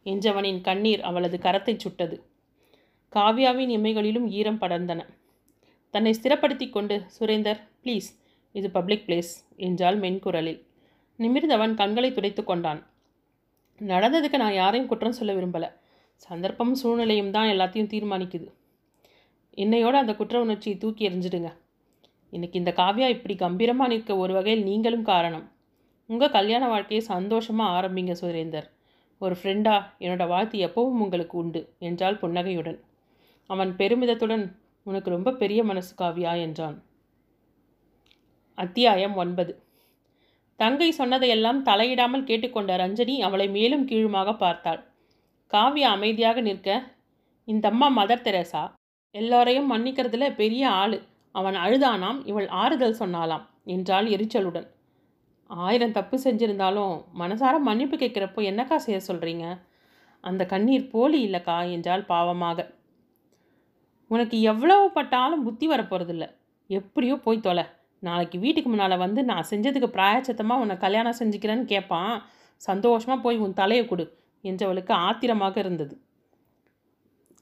என்றவனின் கண்ணீர் அவளது கரத்தை சுட்டது. காவ்யாவின் இமைகளிலும் ஈரம் படர்ந்தன. தன்னை ஸ்திரப்படுத்தி கொண்டு சுரேந்தர் ப்ளீஸ் இது பப்ளிக் பிளேஸ் என்றாள் மென்குரலில். நிமிர்ந்தவன் கண்களை துடைத்து கொண்டான். நடந்ததுக்கு நான் யாரையும் குற்றம் சொல்ல விரும்பலை. சந்தர்ப்பம் சூழ்நிலையும் தான் எல்லாத்தையும் தீர்மானிக்குது. என்னையோட அந்த குற்ற உணர்ச்சியை தூக்கி எறிஞ்சிடுங்க. இன்னைக்கு இந்த காவியா இப்படி கம்பீரமாக நிற்க ஒரு வகையில் நீங்களும் காரணம். உங்கள் கல்யாண வாழ்க்கையை சந்தோஷமாக ஆரம்பிங்க சுரேந்தர். ஒரு ஃப்ரெண்டா என்னோடய வாழ்த்து எப்பவும் உங்களுக்கு உண்டு என்றாள் புன்னகையுடன். அவன் பெருமிதத்துடன் உனக்கு ரொம்ப பெரிய மனசு காவியா என்றான். அத்தியாயம் ஒன்பது. தங்கை சொன்னதையெல்லாம் தலையிடாமல் கேட்டுக்கொண்ட ரஞ்சனி அவளை மேலும் கீழுமாக பார்த்தாள். காவியா அமைதியாக நிற்க இந்த அம்மா மதர் தெரேசா எல்லாரையும் மன்னிக்கிறதுல பெரிய ஆள். அவன் அழுதானாம் இவள் ஆறுதல் சொன்னாலாம் என்றாள் எரிச்சலுடன். ஆயிரம் தப்பு செஞ்சிருந்தாலும் மனசார மன்னிப்பு கேட்குறப்போ என்னக்கா செய்ய சொல்கிறீங்க அந்த கண்ணீர் போலி இல்லைக்கா என்றால் பாவமாக. உனக்கு எவ்வளவு பட்டாலும் புத்தி வரப்போகிறதில்ல எப்படியோ போய் தொலை. நாளைக்கு வீட்டுக்கு முன்னால் வந்து நான் செஞ்சதுக்கு பிராயச்சத்தமாக உன்னை கல்யாணம் செஞ்சுக்கிறேன்னு கேட்பான் சந்தோஷமாக போய் உன் தலையை கொடு. என்றவளுக்கு ஆத்திரமாக இருந்தது.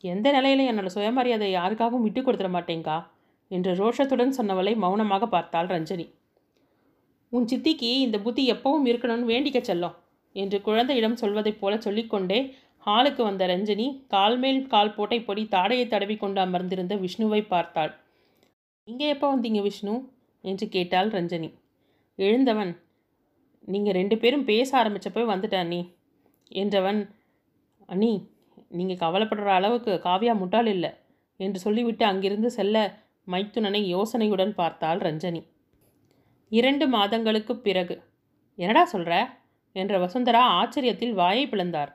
எந்த நிலையிலும் என்னோடய சுயமரியாதை யாருக்காகவும் விட்டு கொடுத்துட மாட்டேங்கா என்று ரோஷத்துடன் சொன்னவளை மௌனமாக பார்த்தாள் ரஞ்சனி. உன் சித்திக்கு இந்த புத்தி எப்பவும் இருக்கணும்னு வேண்டிக்க செல்லும் என்று குழந்தையிடம் சொல்வதைப் போல சொல்லிக்கொண்டே ஹாலுக்கு வந்த ரஞ்சனி கால் மேல் கால் போட்டை பொடி தாடையை தடவி கொண்டு அமர்ந்திருந்த விஷ்ணுவை பார்த்தாள். இங்கே எப்போ வந்தீங்க விஷ்ணு? என்று கேட்டாள் ரஞ்சனி. எழுந்தவன் நீங்கள் ரெண்டு பேரும் பேச ஆரம்பித்தப்போ வந்துட்டேன் நீ என்றவன் அண்ணி நீங்கள் கவலைப்படுற அளவுக்கு காவியா முட்டாள் இல்லை என்று சொல்லிவிட்டு அங்கிருந்து செல்ல மைத்துனனை யோசனையுடன் பார்த்தாள் ரஞ்சனி. இரண்டு மாதங்களுக்கு பிறகு என்னடா சொல்கிற என்ற வசுந்தரா ஆச்சரியத்தில் வாயை பிளந்தார்.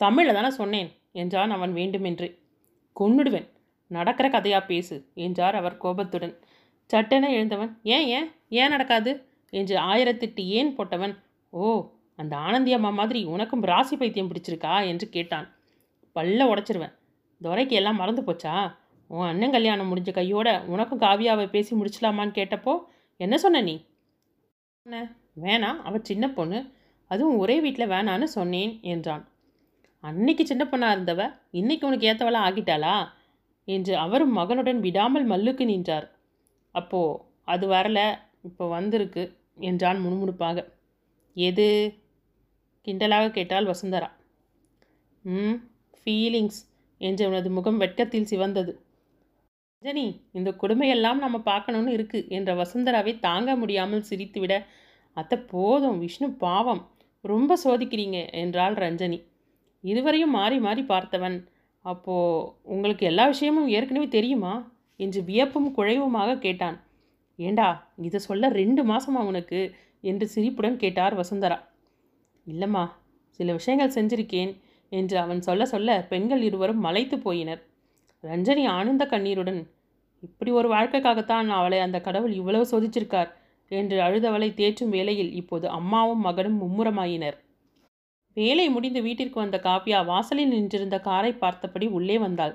தமிழில் தானே சொன்னேன் என்றான் அவன் வேண்டுமென்று. கொன்னுடுவேன் நடக்கிற கதையா பேசு என்றார் அவர் கோபத்துடன். சட்டென எழுந்தவன் ஏன் ஏன் ஏன் நடக்காது? என்று ஆயிரத்தெட்டு ஏன் போட்டவன் ஓ அந்த ஆனந்தி அம்மா மாதிரி உனக்கும் ராசி பைத்தியம் பிடிச்சிருக்கா? என்று கேட்டான். பல்ல உடைச்சிருவேன் துரைக்கு எல்லாம் மறந்து போச்சா? உன் அண்ணன் கல்யாணம் முடிஞ்ச கையோட உனக்கும் காவியாவை பேசி முடிச்சலாமான்னு கேட்டப்போ என்ன சொன்ன நீ? என்ன? வேணாம் அவள் சின்ன பொண்ணு அதுவும் ஒரே வீட்டில் வேணான்னு சொன்னேன் என்றான். அன்னைக்கு சின்ன பொண்ணாக இருந்தவ இன்னைக்கு உனக்கு ஏற்றவளா ஆகிட்டாளா? என்று அவரும் மகனுடன் விடாமல் மல்லுக்கு நின்றார். அப்போது அது வரல இப்போ வந்திருக்கு என்றான் முணுமுணுப்பாக. எது? கிண்டலாக கேட்டால் வசுந்தரா. ம் ஃபீலிங்ஸ் என்று அவனது முகம் வெட்கத்தில் சிவந்தது. ரஜினி இந்த கொடுமையெல்லாம் நம்ம பார்க்கணும்னு இருக்குது என்ற வசுந்தராவை தாங்க முடியாமல் சிரித்துவிட அத்தை போதும் விஷ்ணு பாவம் ரொம்ப சோதிக்கிறீங்க என்றாள் ரஞ்சனி. இதுவரையும் மாறி மாறி பார்த்தவன். அப்போ உங்களுக்கு எல்லா விஷயமும் ஏற்கனவே தெரியுமா? என்று வியப்பும் குழைவுமாக கேட்டான். ஏண்டா இதை சொல்ல ரெண்டு மாசமா உனக்கு? என்று சிரிப்புடன் கேட்டார் வசுந்தரா. இல்லைம்மா சில விஷயங்கள் செஞ்சிருக்கேன் என்று அவன் சொல்ல சொல்ல பெண்கள் இருவரும் மலைத்து போயினர். ரஞ்சனி ஆனந்த கண்ணீருடன் இப்படி ஒரு வாழ்க்கைக்காகத்தான் அவளை அந்த கடவுள் இவ்வளவு சோதிச்சிருக்கார் என்று அழுதவளை தேற்றும் வேளையில் இப்போது அம்மாவும் மகனும் மும்முரமாயினர். வேலை முடிந்து வீட்டிற்கு வந்த காவ்யா வாசலில் நின்றிருந்த காரை பார்த்தபடி உள்ளே வந்தாள்.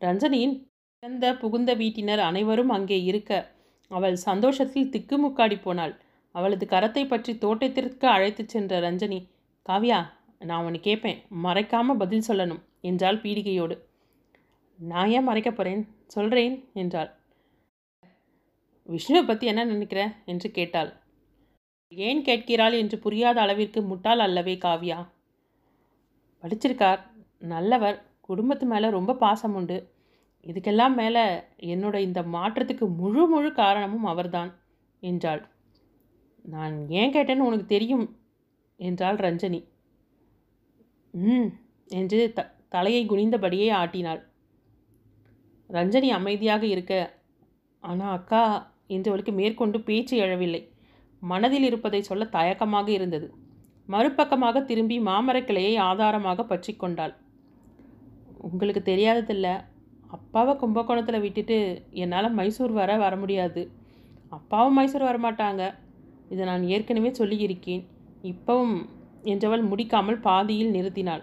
ரஞ்சனியின் இறந்த புகுந்த வீட்டினர் அனைவரும் அங்கே இருக்க அவள் சந்தோஷத்தில் திக்குமுக்காடி போனாள். அவளது கரத்தை பற்றி தோட்டத்திற்கு அழைத்துச் சென்ற ரஞ்சனி காவ்யா நான் உன்னை கேட்பேன் மறைக்காம பதில் சொல்லணும் என்றாள் பீடிகையோடு. நான் ஏன் மறைக்க போகிறேன் சொல்கிறேன் என்றாள். விஷ்ணுவை பற்றி என்ன நினைக்கிற? என்று கேட்டாள். ஏன் கேட்கிறாள் என்று புரியாத அளவிற்கு முட்டாள் அல்லவே காவ்யா. படிச்சிருக்கார் நல்லவர். குடும்பத்து மேலே ரொம்ப பாசம் உண்டு. இதுக்கெல்லாம் மேலே என்னோட இந்த மாற்றத்துக்கு முழு முழு காரணமும் அவர்தான் என்றாள். நான் ஏன் கேட்டேன்னு உனக்கு தெரியும் என்றாள் ரஞ்சனி. ம் என்று த தலையை குனிந்தபடியே ஆட்டினாள். ரஞ்சனி அமைதியாக இருக்க ஆனால் அக்கா என்று அவளுக்கு மேற்கொண்டு பேச்சு எழவில்லை. மனதில் இருப்பதை சொல்ல தயக்கமாக இருந்தது. மறுபக்கமாக திரும்பி மாமரக்கிளையை ஆதாரமாக பற்றி கொண்டாள். உங்களுக்கு தெரியாததில்ல அப்பாவை கும்பகோணத்தில் விட்டுட்டு என்னால் மைசூர் வர வர முடியாது. அப்பாவும் மைசூர் வரமாட்டாங்க. இதை நான் ஏற்கனவே சொல்லியிருக்கேன். இப்பவும் என்றவள் முடிக்காமல் பாதியில் நிறுத்தினாள்.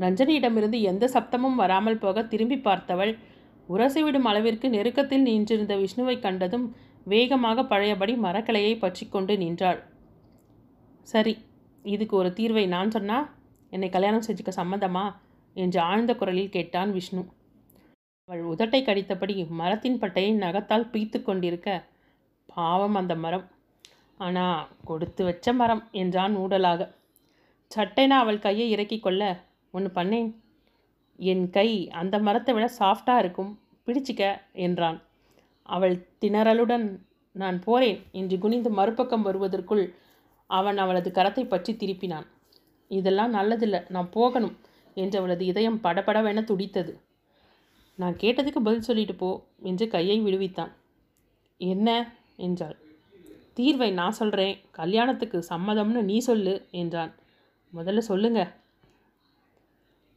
ரஞ்சனியிடமிருந்து எந்த சப்தமும் வராமல் போக திரும்பி பார்த்தவள் உரசிவிடும் அளவிற்கு நெருக்கத்தில் நின்றிருந்த விஷ்ணுவை கண்டதும் வேகமாக பழையபடி மரக்கலையை பற்றி கொண்டு நின்றாள். சரி இதுக்கு ஒரு தீர்வை நான் சொன்னா என்னை கல்யாணம் செஞ்சுக்க சம்மந்தமா? என்று ஆழ்ந்த குரலில் கேட்டான் விஷ்ணு. அவள் உதட்டை கடித்தபடி மரத்தின் பட்டையை நகத்தால் பீத்து கொண்டிருக்க பாவம் அந்த மரம். ஆனால் கொடுத்து வச்ச மரம் என்றான் ஊடலாக. சட்டைனா அவள் கையை இறக்கி கொள்ள ஒன்று பண்ணேன். என் கை அந்த மரத்தை விட சாஃப்டாக இருக்கும். பிடிச்சிக்க என்றான். அவள் திணறலுடன் நான் போறேன். என்று குனிந்து மறுபக்கம் வருவதற்குள் அவன் அவளது கரத்தை பற்றி திருப்பினான். இதெல்லாம் நல்லதில்லை. நான் போகணும். என்று அவளது இதயம் படபடவென துடித்தது. நான் கேட்டதுக்கு பதில் சொல்லிட்டு போ என்று கையை விடுவித்தான். என்ன? என்றாள். தீர்வை நான் சொல்கிறேன் கல்யாணத்துக்கு சம்மதம்னு நீ சொல்லு என்றான். முதல்ல சொல்லுங்க.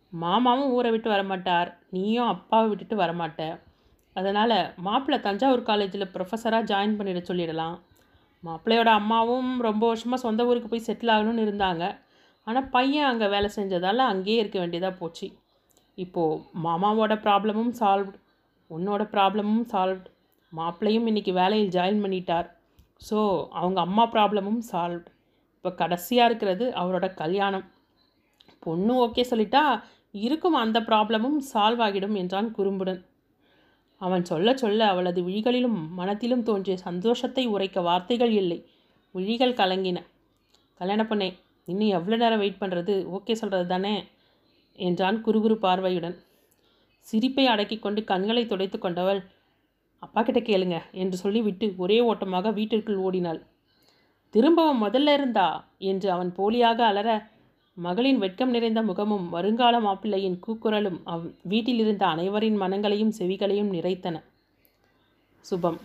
மாமாவும் ஊரை விட்டு வரமாட்டார். நீயும் அப்பாவை விட்டுட்டு வரமாட்ட. அதனால் மாப்பிள்ளை தஞ்சாவூர் காலேஜில் ப்ரொஃபஸராக ஜாயின் பண்ணிட சொல்லிடலாம். மாப்பிள்ளையோட அம்மாவும் ரொம்ப வருஷமாக சொந்த ஊருக்கு போய் செட்டில் ஆகணும்னு இருந்தாங்க. ஆனால் பையன் அங்கே வேலை செஞ்சதால் அங்கேயே இருக்க வேண்டியதாக போச்சு. இப்போது மாமாவோட ப்ராப்ளமும் சால்வ் உன்னோட ப்ராப்ளமும் சால்வ் மாப்பிள்ளையும் இன்றைக்கி வேலையில் ஜாயின் பண்ணிட்டார். ஸோ அவங்க அம்மா ப்ராப்ளமும் சால்வ் இப்போ கடைசியாக இருக்கிறது அவரோட கல்யாணம். பொண்ணு ஓகே சொல்லிட்டா இருக்கும் அந்த ப்ராப்ளமும் சால்வ் ஆகிடும் என்றான் குறும்புடன். அவன் சொல்ல சொல்ல அவளது விழிகளிலும் மனத்திலும் தோன்றிய சந்தோஷத்தை உரைக்க வார்த்தைகள் இல்லை. விழிகள் கலங்கின. கல்யாண பொண்ணே இன்னும் எவ்வளோ நேரம் வெயிட் பண்ணுறது ஓகே சொல்கிறது தானே? என்றான் குறுகுறு பார்வையுடன். சிரிப்பை அடக்கிக் கொண்டு கண்களை துடைத்து கொண்டவள் அப்பா கிட்ட கேளுங்க என்று சொல்லிவிட்டு ஒரே ஓட்டமாக வீட்டிற்குள் ஓடினாள். திரும்பவும் முதல்ல இருந்தா? என்று அவன் போலியாக அலற மகளின் வெட்கம் நிறைந்த முகமும் வருங்கால மாப்பிள்ளையின் கூக்குரலும் அவ் வீட்டிலிருந்த அனைவரின் மனங்களையும் செவிகளையும் நிறைத்தன. சுபம்